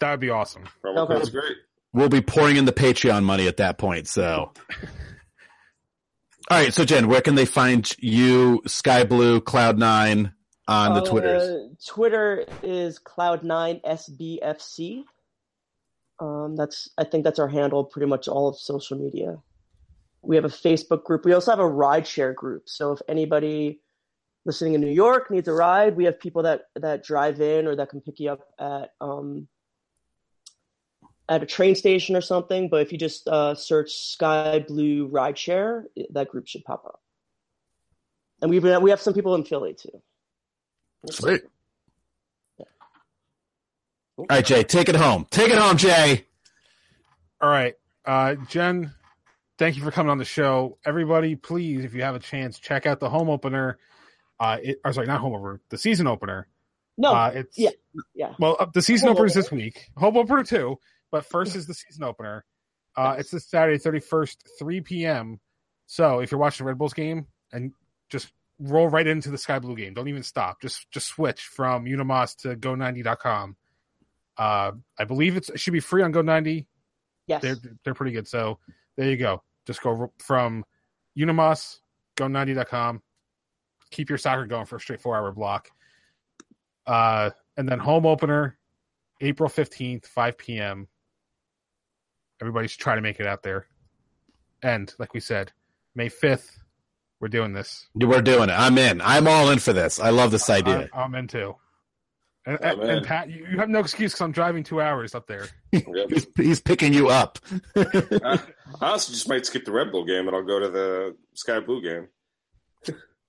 Sweet with you. That would be awesome. Promo Okay. code's great. We'll be pouring in the Patreon money at that point. So. All right. So Jen, where can they find you, Sky Blue, Cloud Nine on the Uh, Twitters? Twitter is Cloud9SBFC. Um, that's I think that's our handle. Pretty much all of social media. We have a Facebook group. We also have a rideshare group. So if anybody listening in New York needs a ride, we have people that that drive in or that can pick you up at um, at a train station or something. But if you just uh, search Sky Blue Rideshare, that group should pop up. And we've we have some people in Philly too. Sweet. All right, Jay, take it home. Take it home, Jay. All right, uh, Jen. Thank you for coming on the show. Everybody, please, if you have a chance, check out the home opener. Uh, it, or sorry, not home opener, the season opener. No, uh, it's yeah, yeah. Well, uh, the season Home opener is this week. Home opener too, but first is the season opener. Uh, it's this Saturday, thirty first, three p.m. So if you're watching the Red Bulls game, and just roll right into the Sky Blue game, don't even stop. Just just switch from UniMás to Go90.com. Uh, I believe it's, it should be free on Go90. yes. They're they're pretty good. So there you go. Just go from UniMás, Go90.com. Keep your soccer going for a straight four hour block. Uh, and then home opener, April 15th, 5 p.m. Everybody should try to make it out there. And like we said, May 5th, we're doing this. We're doing it. I'm in. I'm all in for this. I love this idea. I'm, I'm in too. And, I'm and, and Pat, you, you have no excuse because I'm driving two hours up there. He's, he's picking you up. I, I also just might skip the Red Bull game and I'll go to the Sky Blue game.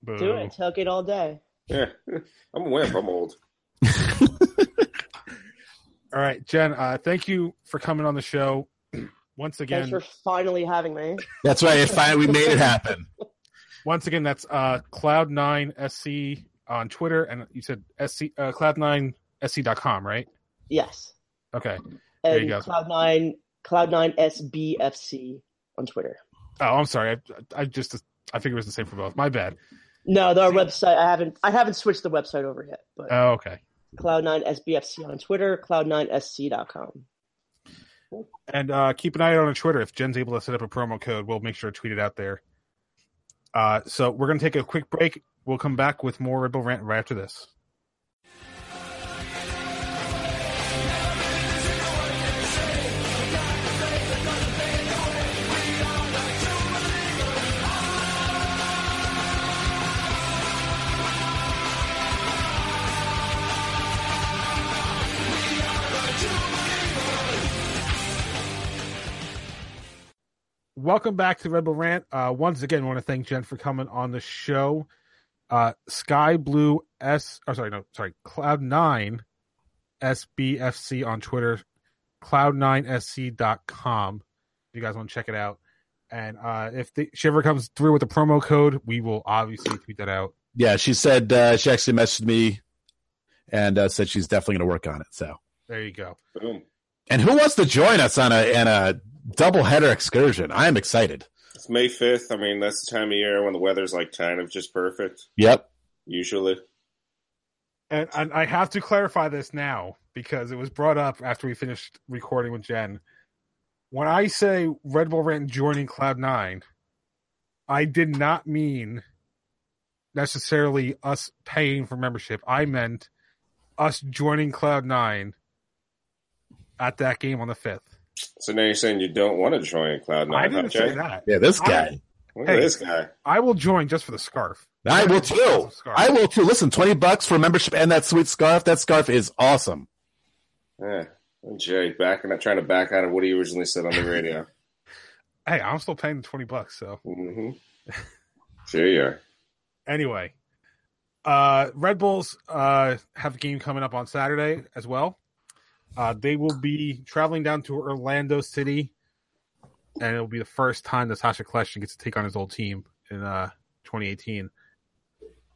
Boo. Do it. Tailgate all day. Yeah, I'm a wimp. I'm old. All right, Jen, uh, thank you for coming on the show once again. Thanks for finally having me. That's right. It's fine. We made it happen. Once again, that's uh, Cloud9SC on Twitter, and you said SC, uh, Cloud9SC.com, right? Yes. Okay. There you go. Cloud9 Cloud9 SBFC on Twitter. Oh, I'm sorry. I, I just I figured it was the same for both. My bad. No, the website I haven't I haven't switched the website over yet, but Oh, okay. Cloud9 SBFC on Twitter, Cloud9SC.com. And uh, keep an eye out on Twitter. If Jen's able to set up a promo code, we'll make sure to tweet it out there. Uh, so we're going to take a quick break. We'll come back with more Red Bull Rant right after this. Welcome back to Red Bull Rant. Uh, once again, I want to thank Jen for coming on the show. Uh, Sky Blue S, oh sorry, no, sorry, Cloud Nine SBFC on Twitter, cloud9sc.com. If you guys want to check it out. And uh, if the, she ever comes through with a promo code, we will obviously tweet that out. Yeah, she said uh, she actually messaged me and uh, said she's definitely going to work on it. So, There you go. Boom. and who wants to join us on a on a double header excursion? I am excited. It's May 5th. I mean, that's the time of year when the weather's like kind of just perfect, Yep. usually. And, and I have to clarify this now because it was brought up after we finished recording with Jen. When I say Red Bull Rant joining Cloud Nine, I did not mean necessarily us paying for membership. I meant us joining Cloud Nine at that game on the fifth. So now you're saying you don't want to join Cloud9, I didn't Jay? say that. Yeah, this I- guy. Look Hey. at this guy. I will join just for the scarf. I will too. I will too. Listen, twenty bucks for membership and that sweet scarf. That scarf is awesome. Yeah. Jay, back not trying to back out of what he originally said on the radio. Hey, I'm still paying the twenty bucks. So hmm Sure you are. anyway, uh, Red Bulls uh, have a game coming up on Saturday as well. Uh, they will be traveling down to Orlando City, and it will be the first time that Sacha Kljestan gets to take on his old team in uh, 2018.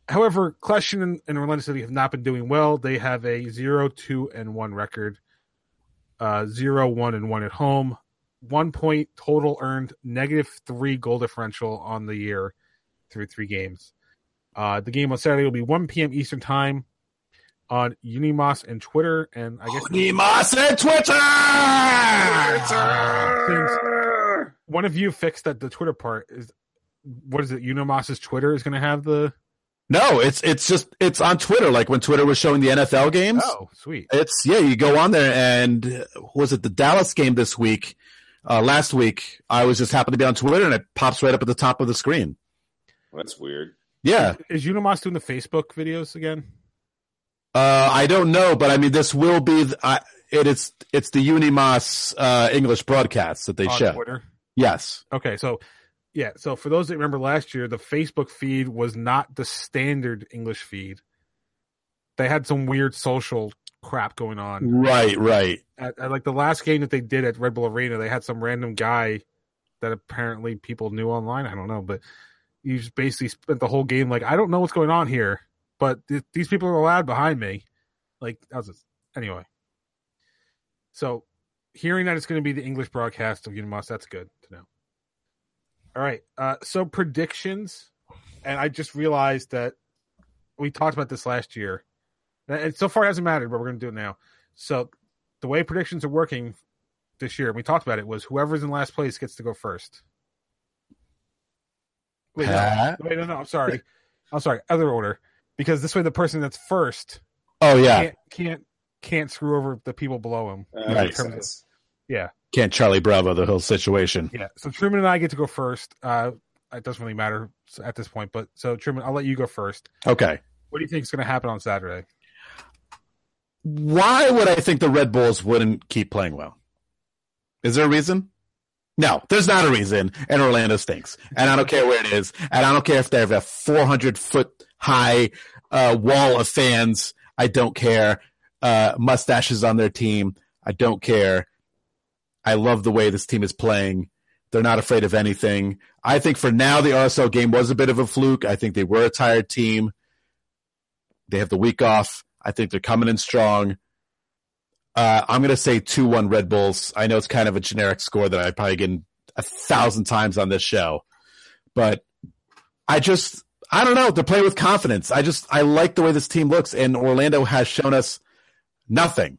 However, Kljestan and, and Orlando City have not been doing well. They have a 0 2 and 1 record, uh, 0 1 and 1 at home, one point total earned, negative three goal differential on the year through three games. Uh, the game on Saturday will be 1 p.m. Eastern Time on UniMás and Twitter, and I guess Nimas and Twitter. one of you fixed that the Twitter part is what is it? UniMás's Twitter is going to have the No, it's it's just it's on Twitter. Like when Twitter was showing the NFL games. oh sweet It's yeah, you go on there and uh, was it the Dallas game this week? Uh, last week, I was just happened to be on Twitter and it pops right up at the top of the screen. That's weird. Yeah, is UniMás doing the Facebook videos again? Uh, I don't know, but I mean, this will be the, I it is it's the Unimas uh, English broadcast that they show. Twitter. Yes, Okay, so yeah, so for those that remember last year, the Facebook feed was not the standard English feed. They had some weird social crap going on. right, right. At, at like the last game that they did at Red Bull Arena, they had some random guy that apparently people knew online. I don't know, but you just basically spent the whole game like, I don't know what's going on here, but th- these people are allowed behind me. Like that was just, anyway. So hearing that it's going to be the English broadcast of UniMás, that's good to know. All right. Uh, so predictions, and I just realized that we talked about this last year, and so far it hasn't mattered, but we're going to do it now. So the way predictions are working this year, and we talked about it, was whoever's in last place gets to go first. Wait, no, wait, no, no, I'm sorry. I'm sorry. Other order, because this way the person that's first Oh yeah, can't can't can't screw over the people below him. Uh, Right. makes sense. Yeah, can't Charlie Bravo the whole situation. yeah. So Truman and I get to go first. Uh, it doesn't really matter at this point, but so Truman, I'll let you go first. Okay. What do you think is going to happen on Saturday? Why would I think the Red Bulls wouldn't keep playing well? Is there a reason? No, there's not a reason. And Orlando stinks. And I don't care where it is. And I don't care if they have a 400 foot high uh, wall of fans. I don't care. Uh, mustaches on their team. I don't care. I love the way this team is playing. They're not afraid of anything. I think for now, the RSL game was a bit of a fluke. I think they were a tired team. They have the week off. I think they're coming in strong. Uh, I'm going to say 2 1 Red Bulls. I know it's kind of a generic score that I probably get a thousand times on this show, but I just, I don't know. They're playing with confidence. I just, I like the way this team looks, and Orlando has shown us nothing.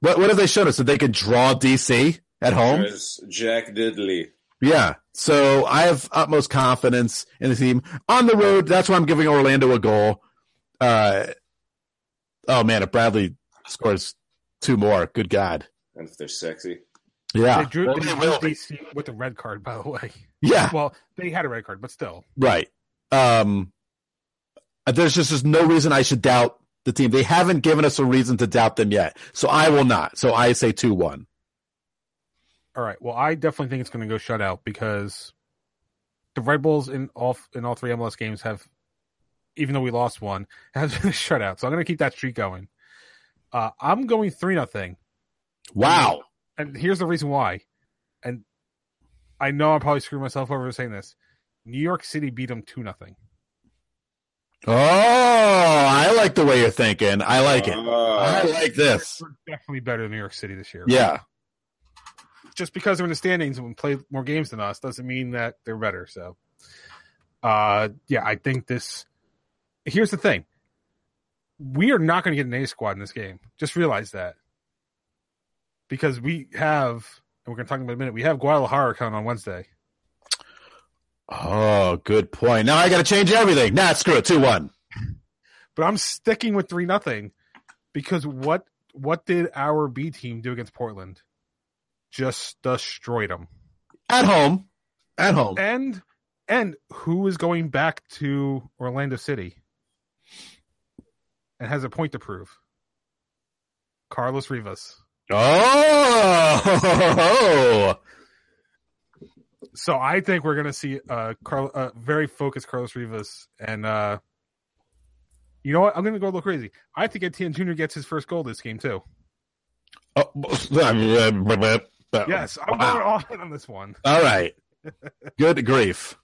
What, what have they shown us? That they could draw DC at home? There's Jack Diddley. Yeah. So I have utmost confidence in the team. On the road, that's why I'm giving Orlando a goal. Uh, oh man, if Bradley scores two more, good God. And if they're sexy. Yeah. They drew, Well, they they drew. DC with a red card, by the way. Yeah. Well, they had a red card, but still. Right. Um, there's just there's no reason I should doubt the team. They haven't given us a reason to doubt them yet. So I will not. So I say 2 1. All right. Well, I definitely think it's going to go shutout because the Red Bulls in all in all three MLS games have, even though we lost one, has been a shutout. So I'm going to keep that streak going. Uh, I'm going three nothing, Wow. and here's the reason why. And I know I'm probably screwing myself over saying this. New York City beat them two nothing. Oh, I like the way you're thinking. I like it. I Uh, like this. We're definitely better than New York City this year. Yeah. just because they're in the standings and play more games than us doesn't mean that they're better. So, uh, yeah, I think this. Here's the thing: we are not going to get an A squad in this game. Just realize that because we have, and we're going to talk about in a minute. We have Guadalajara coming on Wednesday. Oh, good point. Now I got to change everything. Nah, screw it. 2 1. But I'm sticking with three nothing because what what did our B team do against Portland? Just destroyed them. At home. At home. And and who is going back to Orlando City and has a point to prove? Carlos Rivas. Oh. So I think we're going to see a Carl, uh, very focused Carlos Rivas, and uh, you know what? I'm going to go a little crazy. I think Etienne Jr. gets his first goal this game too. Oh, Yes, I'm Wow. going all in on this one. All right. Good grief.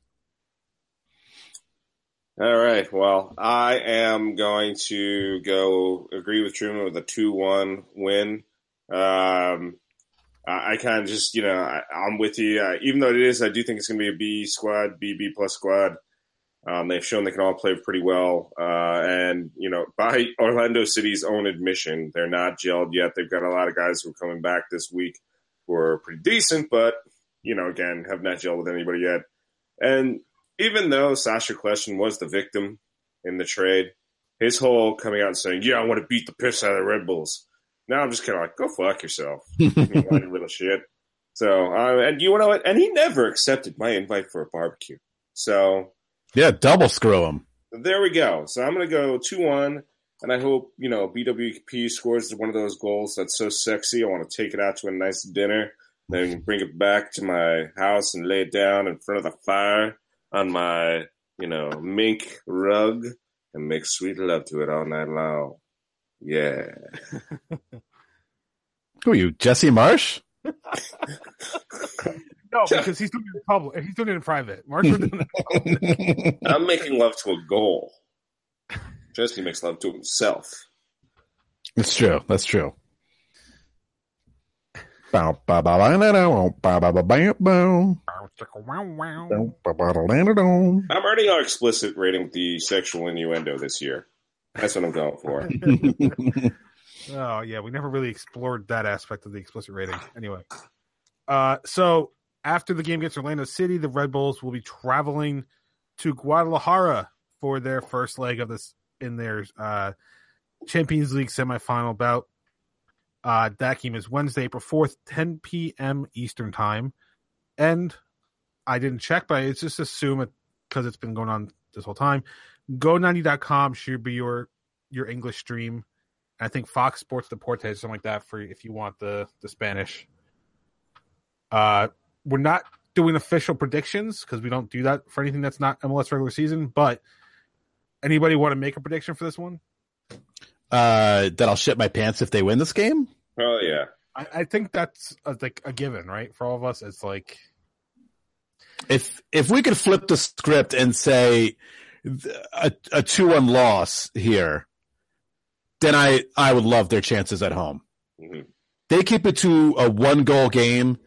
All right. Well, I am going to go agree with Truman with a 2 1 win. Um, I, I kind of just, you know, I, I'm with you. Uh, even though it is, I do think it's going to be a B squad, B, B plus squad. Um, they've shown they can all play pretty well. Uh, and, you know, by Orlando City's own admission, they're not gelled yet. They've got a lot of guys who are coming back this week who are pretty decent, but, you know, again, have not gelled with anybody yet. And even though Sacha Kljestan was the victim in the trade, his whole coming out and saying, "Yeah, I want to beat the piss out of the Red Bulls." Now I'm just kind of like, "Go fuck yourself, you little shit." So, uh, and you know what? And he never accepted my invite for a barbecue. So Yeah, double screw him. there we go. So I'm going to go two one, and I hope you know BWP scores one of those goals that's so sexy. I want to take it out to a nice dinner, then bring it back to my house and lay it down in front of the fire on my you know mink rug and make sweet love to it all night long. Yeah. Who are you, Jesse Marsch? no, because he's doing it in public. He's doing it in private. Marsch in I'm making love to a goal. Jesse makes love to himself. That's true. That's true. I'm already explicit rating the sexual innuendo this year. That's what I'm going for. Oh yeah, we never really explored that aspect of the explicit rating. Anyway, uh, so after the game against Orlando City, the Red Bulls will be traveling to Guadalajara for their first leg of this in their uh, Champions League semifinal bout. Uh, that game is Wednesday, April fourth, 10 p.m. Eastern time, and I didn't check, but I just assume it because it's been going on this whole time. Go90.com should be your your English stream. I think Fox Sports Deportes, something like that, for if you want the the Spanish. Uh, we're not doing official predictions because we don't do that for anything that's not MLS regular season. But anybody want to make a prediction for this one? Uh, that I'll shit my pants if they win this game. Oh yeah. I, I think that's a, like a given, right? For all of us, it's like if if we could flip the script and say a, a two one loss here, then I I would love their chances at home. Mhm. They keep it to a one goal game.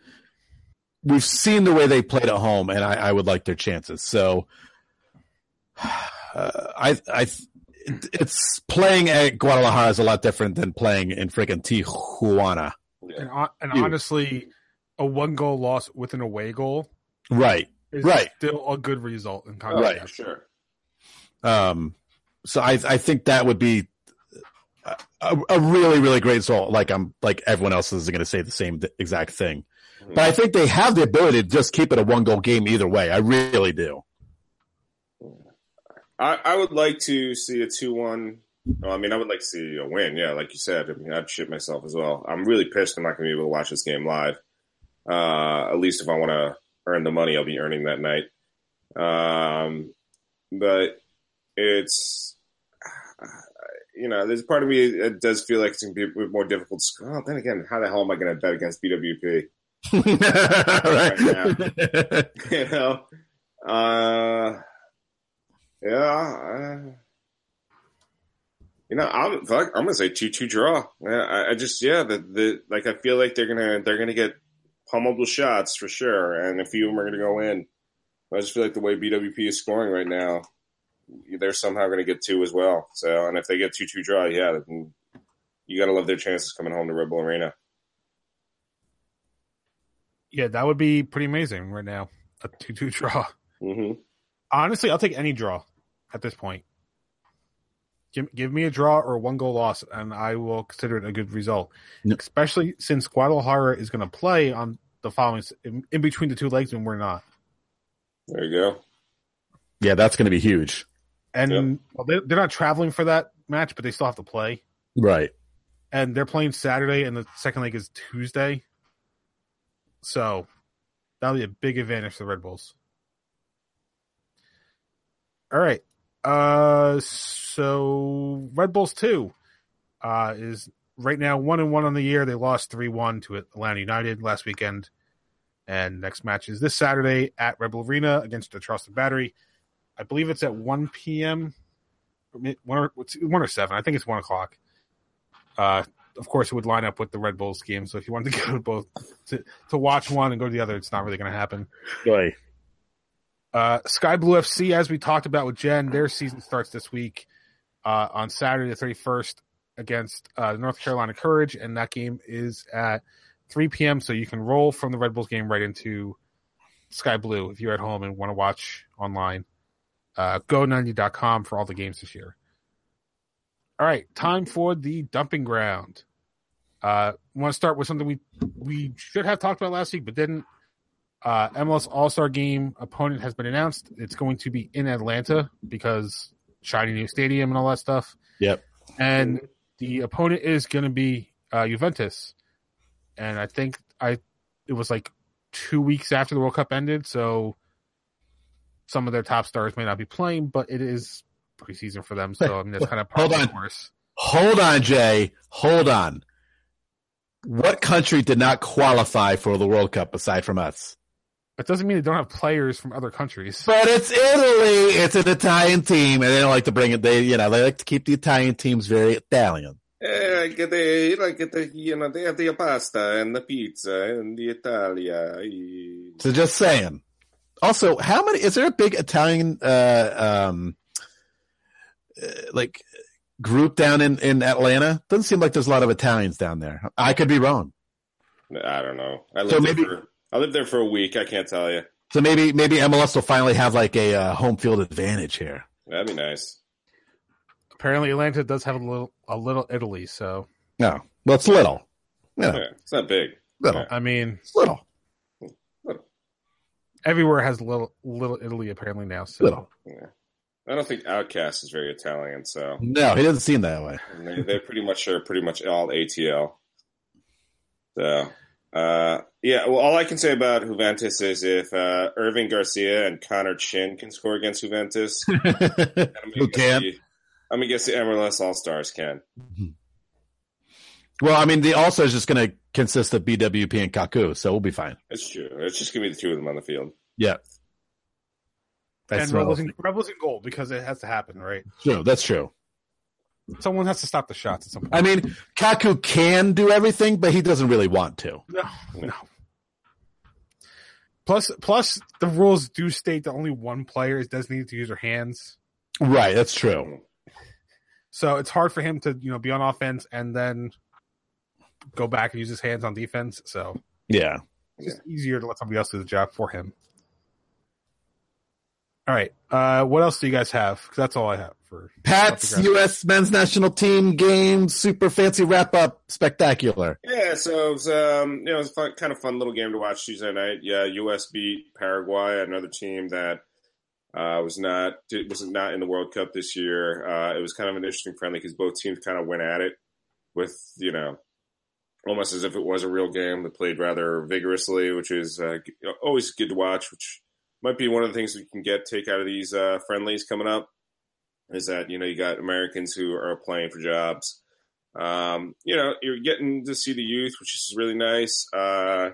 We've seen the way they played at home, and I, I would like their chances. So, uh, I I it's playing at Guadalajara is a lot different than playing in freaking Tijuana. And, hon- and honestly, a one goal loss with an away goal Right. is Right. still a good result in Oh, context. yeah, sure. Um, so I I think that would be a, a really really great result. Like I'm like everyone else is going to say the same exact thing, but I think they have the ability to just keep it a one goal game either way. I really do. I, I would like to see a two-one. Well, I mean, I would like to see a win. Yeah, like you said. I mean, I'd shit myself as well. I'm really pissed. I'm not going to be able to watch this game live. Uh, at least if I want to earn the money, I'll be earning that night. Um, but it's, you know, there's part of me it does feel like it's going to be a bit more difficult. to- Oh, then again, how the hell am I going to bet against BWP? right. you know, uh, yeah, uh, you know, I'm fuck, I'm gonna say two two draw. Yeah, I, I just yeah, the the like I feel like they're gonna they're gonna get pummeled with shots for sure, and a few of them are gonna go in. I just feel like the way BWP is scoring right now, they're somehow gonna get two as well. So, and if they get two two draw, yeah, then you gotta love their chances coming home to Red Bull Arena. Yeah, that would be pretty amazing right now. A two-two draw. hmm Honestly, I'll take any draw at this point. Give, give me a draw or one-goal loss, and I will consider it a good result. Yep. Especially since Guadalajara is going to play on the following in, in between the two legs, and we're not. There you go. yeah, that's going to be huge. And Yep. well, they, they're not traveling for that match, but they still have to play. Right. And they're playing Saturday, and the second leg is Tuesday. So that'll be a big advantage for the Red Bulls. All right. Uh, so Red Bulls two uh, is right now one and one on the year. They lost three one to Atlanta United last weekend, and next match is this Saturday at Red Bull Arena against the Charleston Battery. I believe it's at one p.m. One or one or seven. I think it's one o'clock. Uh, of course, it would line up with the Red Bulls game. So if you wanted to go to both to, to watch one and go to the other, it's not really going to happen. Right. Uh, Sky Blue FC, as we talked about with Jen, their season starts this week uh, on Saturday the 31st against uh, North Carolina Courage, and that game is at 3 p.m. So you can roll from the Red Bulls game right into Sky Blue if you're at home and want to watch online. Uh, Go90.com for all the games this year. All right, time for the dumping ground. Uh, want to start with something we we should have talked about last week, but didn't. Uh, MLS All Star Game opponent has been announced. It's going to be in Atlanta because shiny new stadium and all that stuff. Yep. And the opponent is going to be uh, Juventus. And I think I it was like two weeks after the World Cup ended, so some of their top stars may not be playing, but it is preseason for them. So I mean that's kind of part Hold of the on. course. Hold on, Jay. Hold on. What country did not qualify for the World Cup aside from us? It doesn't mean they don't have players from other countries. But it's Italy. It's an Italian team, and they don't like to bring it. They, you know, they like to keep the Italian teams very Italian. Eh, like the like the you know they have the pasta and the pizza and the Italia. So just saying. Also, how many? Is there a big Italian, uh, um, uh, like group down in in Atlanta? Doesn't seem like there's a lot of Italians down there. I could be wrong. I don't know. I lived So there maybe- for I lived there for a week. I can't tell you. So maybe maybe MLS will finally have like a uh, home field advantage here. That'd be nice. Apparently Atlanta does have a little a little Italy, so No, well, it's little. Yeah, Yeah, it's not big. little. I mean It's little. Everywhere has little little Italy apparently now. So Little. Yeah. I don't think OutKast is very Italian, so No, he doesn't seem that way. they, they pretty much are pretty much all ATL. So, uh, yeah. Well, all I can say about Juventus is if uh, Irving Garcia and Connor Chin can score against Juventus, I'm gonna Who guess can? the- I'm gonna guess the MLS All Stars can. Well, I mean, the also is just going to consist of BWP and Kaku, so we'll be fine. It's true. It's just gonna be the two of them on the field. Yeah. and That's Rebels relevant. in, Rebels in gold because it has to happen, right? true. That's true. Someone has to stop the shots at some point. I mean, Kaku can do everything, but he doesn't really want to. No, no. Plus, plus the rules do state that only one player is designated to use their hands, Right, that's true. so it's hard for him to you know be on offense and then go back and use his hands on defense. So Yeah. it's just easier to let somebody else do the job for him. All right, uh, what else do you guys have? 'Cause that's all I have for Pat's U.S. men's national team game, super fancy wrap up, spectacular. Yeah, so it was, um, you know, it was fun, kind of fun little game to watch Tuesday night. Yeah, U.S. beat Paraguay, another team that uh, was not it was not in the World Cup this year. Uh, it was kind of an interesting friendly because both teams kind of went at it with you know almost as if it was a real game. They played rather vigorously, which is uh, always good to watch. Which might be one of the things we can get take out of these uh, friendlies coming up. Is that you know you got Americans who are playing for jobs. Um, you know, you're getting to see the youth, which is really nice. Uh,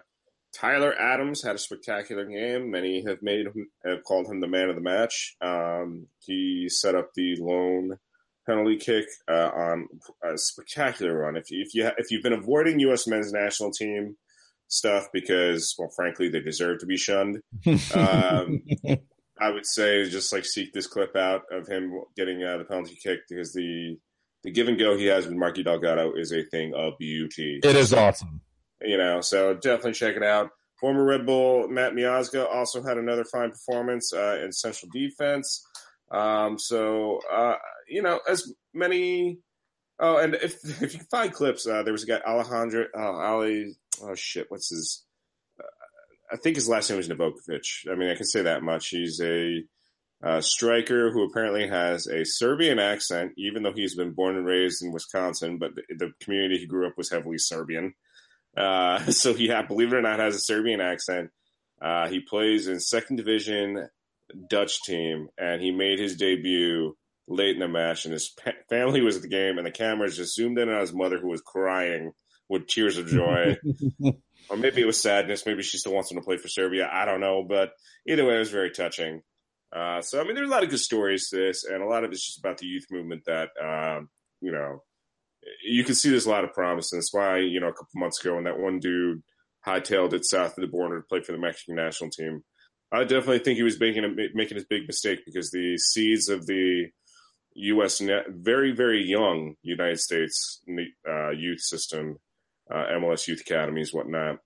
Tyler Adams had a spectacular game. Many have made him, have called him the man of the match. Um, he set up the lone penalty kick uh, on a spectacular run. If you, if you if you've been avoiding U.S. men's national team stuff because, well, frankly, they deserve to be shunned. Um, I would say just like seek this clip out of him getting uh, the penalty kick because the the give and go he has with Marky Delgado is a thing of beauty. it is awesome. You know, so definitely check it out. Former Red Bull Matt Miazga also had another fine performance uh, in central defense. Um, so uh, you know, as many. Oh, and if if you find clips, uh, there was a guy Alejandro oh, Ali. Oh shit, what's his? I think his last name was Navokovic. I mean, I can say that much. He's a uh, striker who apparently has a Serbian accent, even though he's been born and raised in Wisconsin, but the, the community he grew up was heavily Serbian. Uh, so he, believe it or not, has a Serbian accent. Uh, he plays in second division Dutch team, and he made his debut late in the match, and his pa- family was at the game, and the cameras just zoomed in on his mother, who was crying with tears of joy or maybe it was sadness. Maybe she still wants him to play for Serbia. I don't know, but either way, it was very touching. Uh, so I mean, there's a lot of good stories to this, and a lot of it's just about the youth movement that um, you know you can see there's a lot of promise, and that's why you know a couple months ago when that one dude hightailed it south of the border to play for the Mexican national team, I definitely think he was making a, making his big mistake because the seeds of the U.S. Net, very very young United States uh, youth system uh, MLS youth academies, whatnot.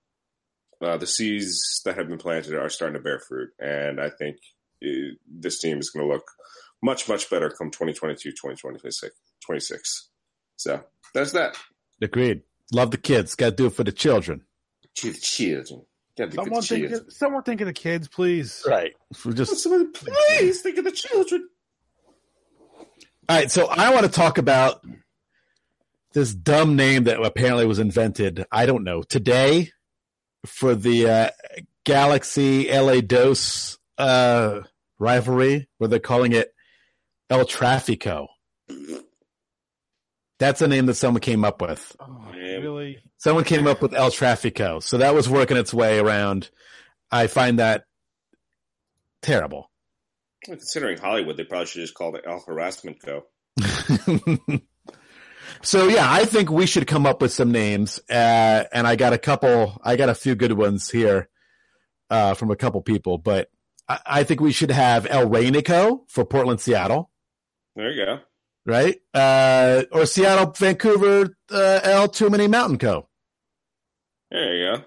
Uh, the seeds that have been planted are starting to bear fruit, and I think uh this team is going to look much, much better come 2022, 2026. 26. So that's that. Agreed. Love the kids. Got to do it for the children. To the children. Gotta be Someone good think, children. someone think of the kids, please. Right. For just Someone, please think of the children. All right, so I want to talk about this dumb name that apparently was invented. I don't know today for the uh, Galaxy LA Dos uh, rivalry, where they're calling it El Trafico. That's a name that someone came up with. Oh, really? Someone came up with El Trafico, so that was working its way around. I find that terrible. Well, Considering Hollywood, they probably should just call it El Harassment Co. so yeah, I think we should come up with some names, uh, and I got a couple. I got a few good ones here uh, from a couple people, but I, I think we should have El Rainico for Portland, Seattle, There you go. Right? Uh, or Seattle, Vancouver, uh, El Too Many Mountain Co. There you go.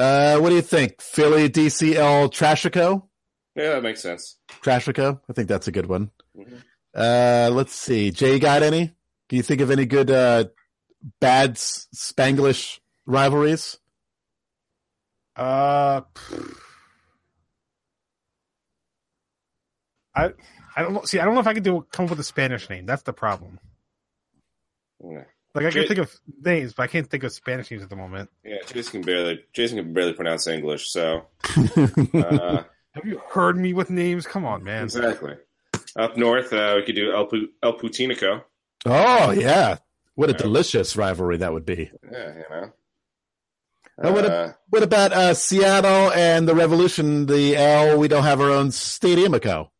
Uh, what do you think? Philly, DC, El Trashico, Yeah, that makes sense. Trashico. I think that's a good one. Mhm. Uh, let's see. Jay, got any? Can you think of any good uh, bad Spanglish rivalries? Uh. I I don't know. See, I don't know if I can do come up with a Spanish name. That's the problem. Yeah. Like I can Jay- think of names, but I can't think of Spanish names at the moment. Yeah, Jason can barely Jason can barely pronounce English, so uh, Have you heard me with names? Come on, man. exactly. Up north, uh, we could do El, Pu- El Putinico. oh yeah, what a Yeah. delicious rivalry that would be. Yeah, you know. And what, Uh, what about uh, Seattle and the Revolution? The L, we don't have our own stadium, Co.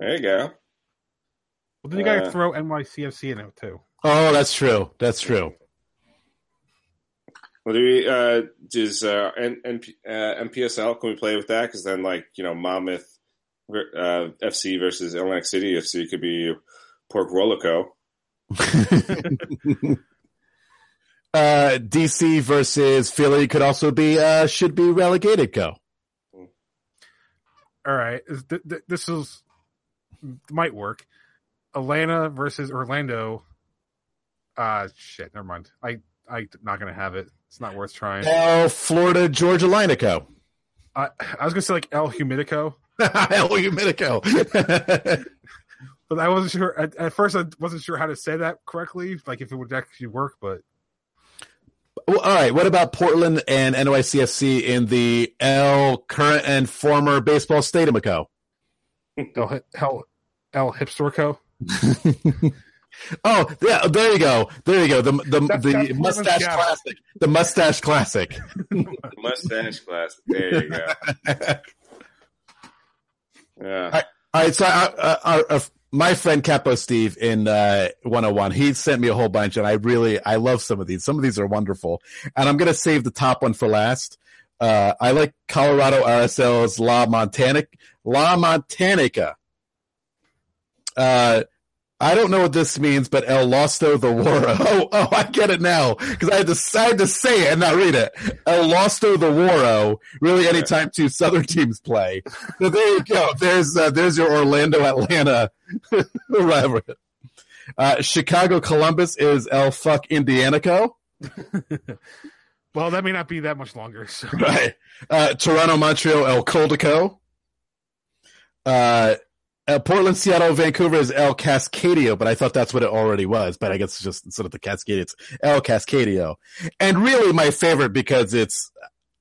there you go. Well, then you got to Uh, throw NYCFC in it too. Oh, that's true. That's true. Well, do we, uh, does uh, N- NP, uh, NPSL, can we play with that? Because then, like, you know, Monmouth uh, FC versus Atlantic City FC could be Pork Rolico. uh, DC versus Philly could also be uh, should be relegated. Go. All right, is th- th- this is might work. Atlanta versus Orlando. Uh shit. Never mind. I I not gonna have it. It's not worth trying. L Florida Georgia Lineco. I I was gonna say like El Humidico, L Humidico. but I wasn't sure. At, at first, I wasn't sure how to say that correctly. Like if it would actually work, but well, all right. What about Portland and NYCFC in the L current and former baseball stadium? Co. El El, El Hipstorco. Oh yeah, there you go. There you go. The the, That's- the that's mustache classic. The mustache classic. Mustache classic. There you go. Yeah. All right, so uh, uh, our, uh, my friend Capo Steve in uh, 101, he sent me a whole bunch, and I really I love some of these. Some of these are wonderful, and I'm gonna save the top one for last. Uh, I like Colorado RSL's La Montanic La Montanica. Uh, I don't know what this means, but El Losto the Waro. Oh, oh, I get it now because I had to I had to say it and not read it. El Losto the Waro. Really, anytime two Southern teams play. So there you go. There's uh, there's your Orlando Atlanta rivalry. Uh, Chicago Columbus is El Fuck Indianico. Well, that may not be that much longer. So Right. Uh, Toronto Montreal El Coldico. Uh, uh, Portland, Seattle, Vancouver is El Cascadio, but I thought that's what it already was. But I guess it's just instead of the Cascadia, it's El Cascadio. And really my favorite because it's,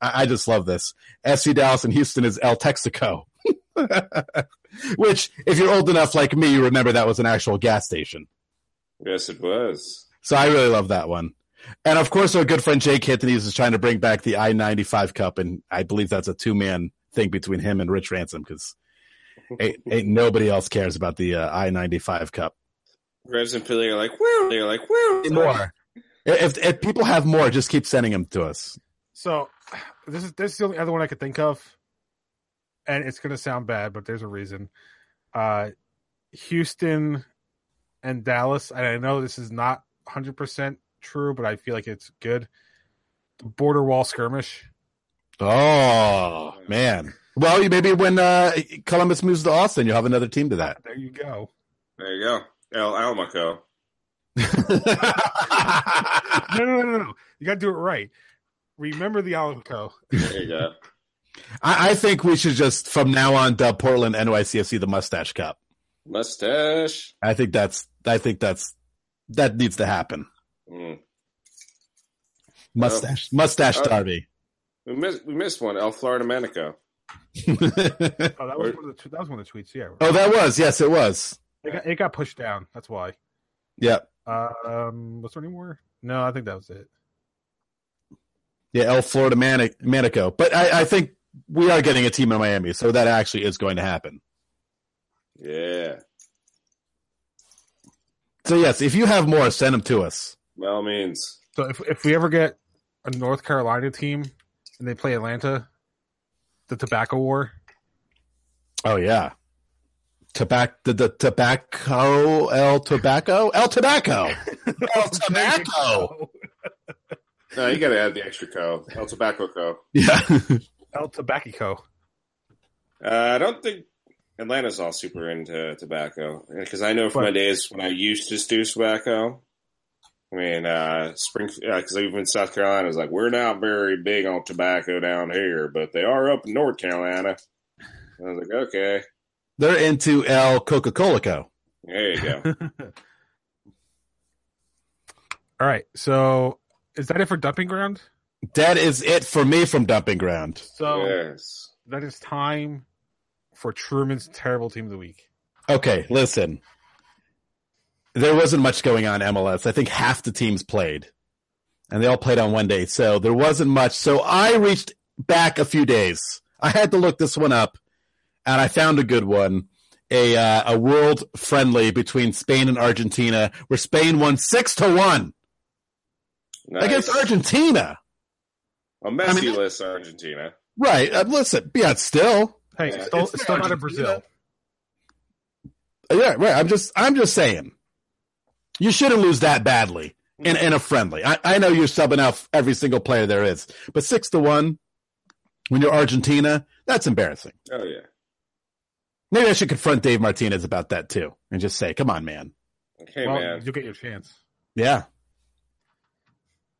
I, I just love this. FC Dallas and Houston is El Texaco. Which, if you're old enough like me, you remember that was an actual gas station. Yes, it was. So I really love that one. And of course, our good friend Jake Anthony's is trying to bring back the I 95 Cup. And I believe that's a two man thing between him and Rich Ransom because ain't, ain't nobody else cares about the uh, I 95 Cup. Revs and Philly are like, woo! They're like, woo! More. If, if people have more, just keep sending them to us. So this is this is the only other one I could think of, and it's going to sound bad, but there's a reason. Uh, Houston and Dallas, and I know this is not 100 percent true, but I feel like it's good. The border wall skirmish. Oh, man. Well, maybe when uh, Columbus moves to Austin, you'll have another team to that. There you go. There you go. El Almaco. No, no, no, no, no. You got to do it right. Remember the Alco. There you go. I, I think we should just, from now on, dub Portland NYCFC the Mustache Cup. Mustache. I think that's, I think that's, that needs to happen. Mm. Mustache, mustache Oh. Derby. We missed we missed one. El Florida Manico. Oh, that was one of the that was one of the tweets. Yeah, oh, that was yes, it was. it got, it got pushed down. That's why. Yep. Um, was there any more? No, I think that was it. Yeah, El Florida Manic, Manico. But I, I think we are getting a team in Miami, so that actually is going to happen. Yeah. So yes, if you have more, send them to us. By all means. So if if we ever get a North Carolina team and they play Atlanta, the Tobacco War. Oh yeah. Tobacco, the, the tobacco, El Tobacco, El Tobacco, El Tobacco. No, you gotta add the extra co. El Tobacco Co. Yeah. El Tobacco. Uh, I don't think Atlanta's all super into tobacco because I know from my days when I used to do tobacco. I mean, uh, spring because even South Carolina, is like we're not very big on tobacco down here, but they are up in North Carolina. I was like, okay, They're into El Coca Cola Co. there you go. All right. So is that it for dumping ground? That is it for me from Dumping Ground. So yes, that is time for Truman's terrible team of the week. Okay, listen. There wasn't much going on MLS. I think half the teams played. and they all played on one day. So there wasn't much. So I reached back a few days. I had to look this one up, and I found a good one. A uh, a world friendly between Spain and Argentina, where Spain won six to one Nice. against Argentina. A Messi I mean- list, Argentina. Right. Uh, listen, yeah, still. Hey, Yeah, still, it's still not in Brazil. Yeah, right. I'm just I'm just saying. You shouldn't lose that badly in, in a friendly. I, I know you're subbing out every single player there is, but six to one when you're Argentina, that's embarrassing. Oh yeah. Maybe I should confront Dave Martinez about that too and just say, come on, man. Hey well, man, you'll get your chance. Yeah.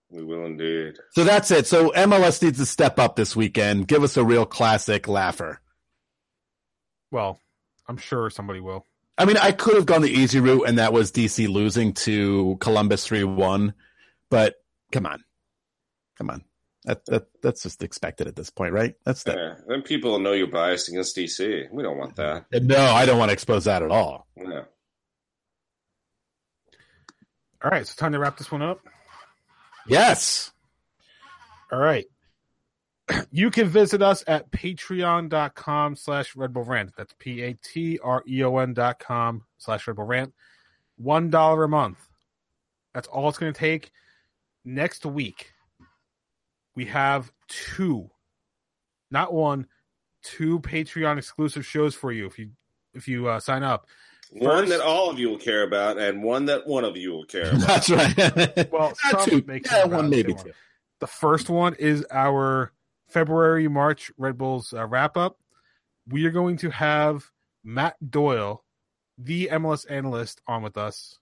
we will indeed. So that's it. So MLS needs to step up this weekend. Give us a real classic laugher. Well, I'm sure somebody will. I mean, I could have gone the easy route, and that was DC losing to Columbus 3 1. But come on. Come on. That, that That's just expected at this point, right? That's the, Yeah. Then people will know you're biased against DC. We don't want that. No, I don't want to expose that at all. No. All right, so time to wrap this one up. Yes. All right. You can visit us at patreon.com slash Red Bull Rant. That's P A T R E O N dot com slash Red Bull Rant. One dollar a month. That's all it's going to take. Next week, we have two, not one, two Patreon exclusive shows for you if you if you uh, sign up. One First- that all of you will care about, and one that one of you will care about. That's right. Well, Not some two. may Yeah, one, maybe they two. The first one is our February March Red Bulls uh, wrap up. We are going to have Matt Doyle, the MLS analyst, on with us.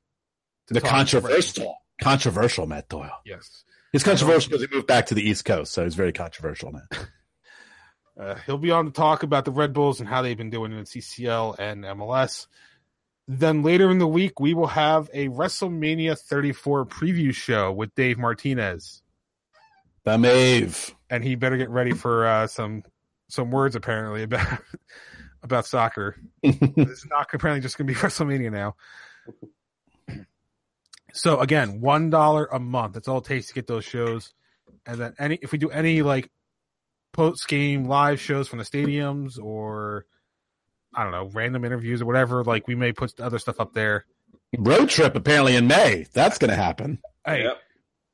The controversial, controversial Matt Doyle. Yes. He's controversial because he moved back to the East Coast, so he's very controversial now. Uh, he'll be on to talk about the Red Bulls and how they've been doing in CCL and MLS. Then later in the week, we will have a WrestleMania 34 preview show with Dave Martinez. The Mave. and he better get ready for uh, some some words apparently about about soccer. it's not apparently just going to be WrestleMania now. So again, one dollar a month. That's all it takes to get those shows. And then any if we do any like post game live shows from the stadiums or I don't know random interviews or whatever, like we may put other stuff up there. Road trip apparently in May. That's going to happen. Hey, Yep.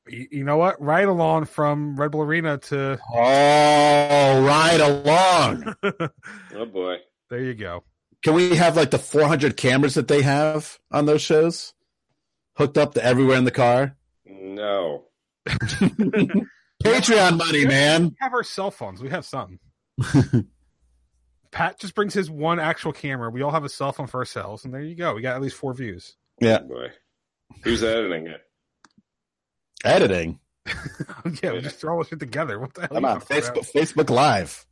You, you know what? Ride along from Red Bull Arena to Oh, right along. Oh boy. there. You go. Can we have like the 400 cameras that they have on those shows hooked up to everywhere in the car? No. Patreon money, man. We have our cell phones. We have something. Pat just brings his one actual camera. We all have a cell phone for ourselves, and there you go. We got at least four views. Yeah. Oh boy. Who's editing it? Editing. yeah, we just throw all this shit together. What the hell? Come are on, about? Facebook, Facebook Live.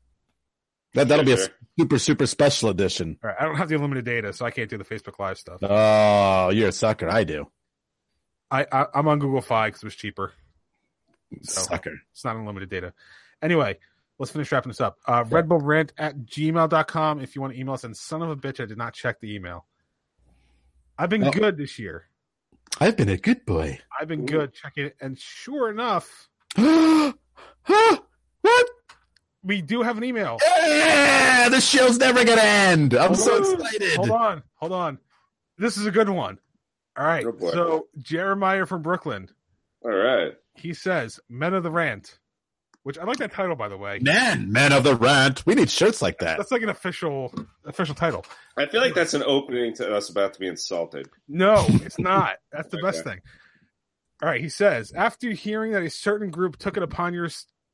That, that'll be a Sure. super, super special edition. All right, I don't have the unlimited data, so I can't do the Facebook Live stuff. Oh, you're a sucker. I do. I, I I'm on Google Fi because it was cheaper. So Sucker. it's not unlimited data. Anyway, let's finish wrapping this up. Uh, Red Bull Rant at gmail.com if you want to email us. And son of a bitch, I did not check the email. I've been Oh. good this year. I've been a good boy. I've been Ooh. good checking it, and sure enough. What? we do have an email. Yeah, this show's never gonna end. I'm so on. excited. Hold on, hold on. This is a good one. All right. So Jeremiah from Brooklyn, All right. he says, "Men of the Rant," which I like that title by the way. Men, men of the rant. We need shirts like that. That's like an official official title. I feel like that's an opening to us about to be insulted. No, it's not. That's the best thing. All right, he says, after hearing that a certain group took it upon your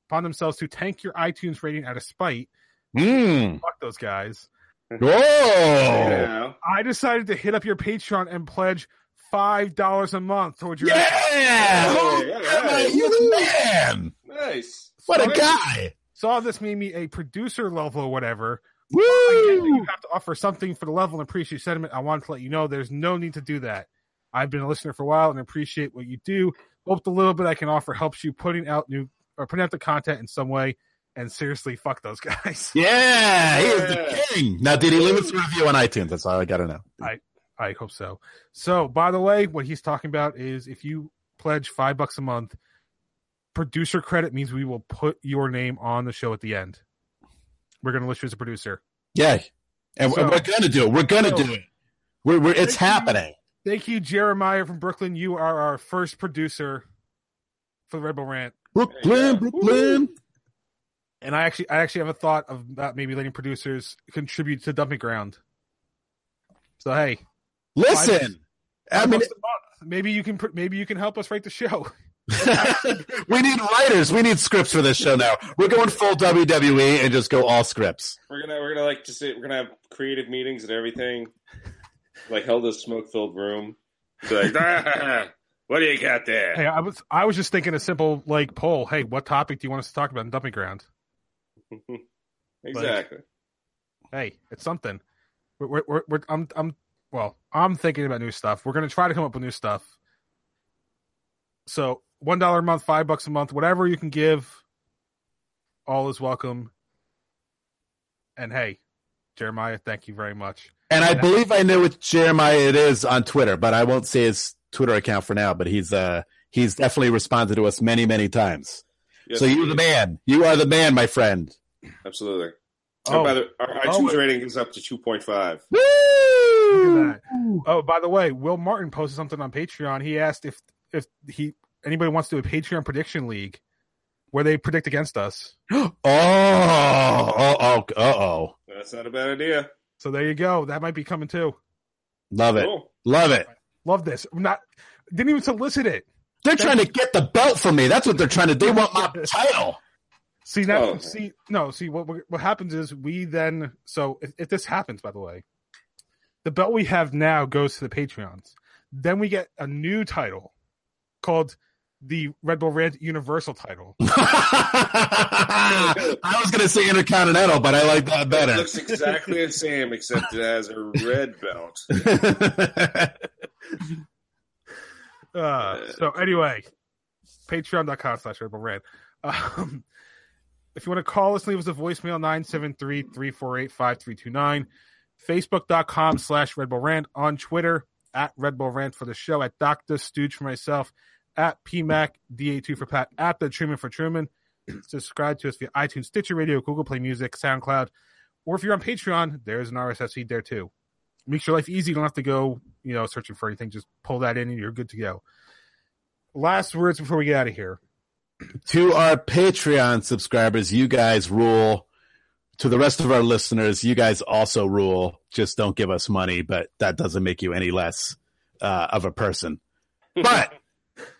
upon themselves to tank your iTunes rating out of spite, Mm. fuck those guys. Whoa. I decided to hit up your Patreon and pledge five dollars a month towards your Yeah. Hey, Oh, all right. You're the man. Nice. What a guy. Saw this made me a producer level or whatever. Woo. you have to offer something for the level and appreciate sentiment. I wanted to let you know there's no need to do that. I've been a listener for a while and appreciate what you do. Hope the little bit I can offer helps you putting out new or putting out the content in some way. And seriously, fuck those guys. Yeah, he is the king. Now, did he leave us a review on iTunes? That's all I got to know. I I hope so. So, by the way, what he's talking about is if you pledge five bucks a month, producer credit means we will put your name on the show at the end. We're going to list you as a producer. Yeah, and So- we're gonna do it. We're gonna so- do it. We're, we're it's Thank you. happening. Thank you, Jeremiah from Brooklyn. You are our first producer for the Red Bull Rant. Brooklyn, go. Brooklyn. And I actually, I actually have a thought of about maybe letting producers contribute to Dumping Ground. So hey, Listen, I five mean, bucks a month. maybe you can, maybe you can help us write the show. we need writers. We need scripts for this show now. We're going full WWE and just go all scripts. We're gonna we're gonna like just we're gonna have creative meetings and everything, like held in a smoke filled room. Be like, "Ah, what do you got there? Hey, I was, I was just thinking a simple like poll. Hey, what topic do you want us to talk about in Dumping Ground? exactly. Hey, it's something. We're, we're, we're, we're I'm, I'm, well, I'm thinking about new stuff. We're gonna try to come up with new stuff. So one dollar a month, five bucks a month, whatever you can give, all is welcome. And hey, Jeremiah, thank you very much. And I believe I know what Jeremiah it is on Twitter, but I won't say his Twitter account for now. But he's uh he's definitely responded to us many many times. Yes, so you're the man. You are the man, my friend. Absolutely. Oh, Oh, by the, our Oh, iTunes it- rating is up to two point five. Look Woo! at that. Oh, by the way, Will Martin posted something on Patreon. He asked if if he anybody wants to do a Patreon prediction league where they predict against us. Oh, oh, oh, uh oh. That's not a bad idea. So there you go. That might be coming too. Love it. Cool. Love it. Love this. I'm not didn't even solicit it. They're trying to get the belt from me. That's what they're trying to. Do. They want my title. See now, Oh. see no, see what what happens is we then. So if, if this happens, by the way, the belt we have now goes to the Patreons. Then we get a new title called the Red Bull Rant Universal title. I was going to say Intercontinental, but I like that It better. looks exactly the same, except it has a red belt. Uh, so anyway, patreon.com slash Red Bull Rant. Um, if you want to call us, leave us a voicemail 973-348-5329. Facebook.com slash Red Bull Rant. On Twitter, at Red Bull Rant for the show, at Dr. Stooge for myself, at PMAC, DA2 for Pat, at The Truman for Truman. Subscribe to us via iTunes, Stitcher Radio, Google Play Music, SoundCloud, or if you're on Patreon, there's an RSS feed there too. Makes your life easy. You don't have to go, you know, searching for anything. Just pull that in and you're good to go. Last words before we get out of here. to our Patreon subscribers, you guys rule. To the rest of our listeners, you guys also rule. Just don't give us money, but that doesn't make you any less uh, of a person. But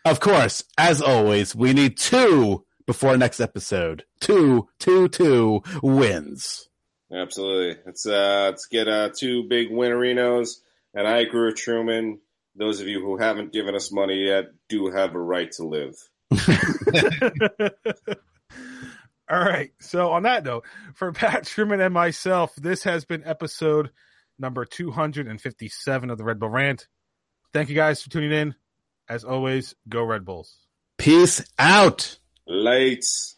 of course, as always, we need two before next episode. Two, two, two wins. Absolutely. Let's uh, let's get uh, two big winnerinos. And I agree with Truman. Those of you who haven't given us money yet do have a right to live. All right. So on that note, for Pat Truman and myself, this has been episode number 257 of the Red Bull Rant. Thank you guys for tuning in. As always, go Red Bulls. Peace out. Lights.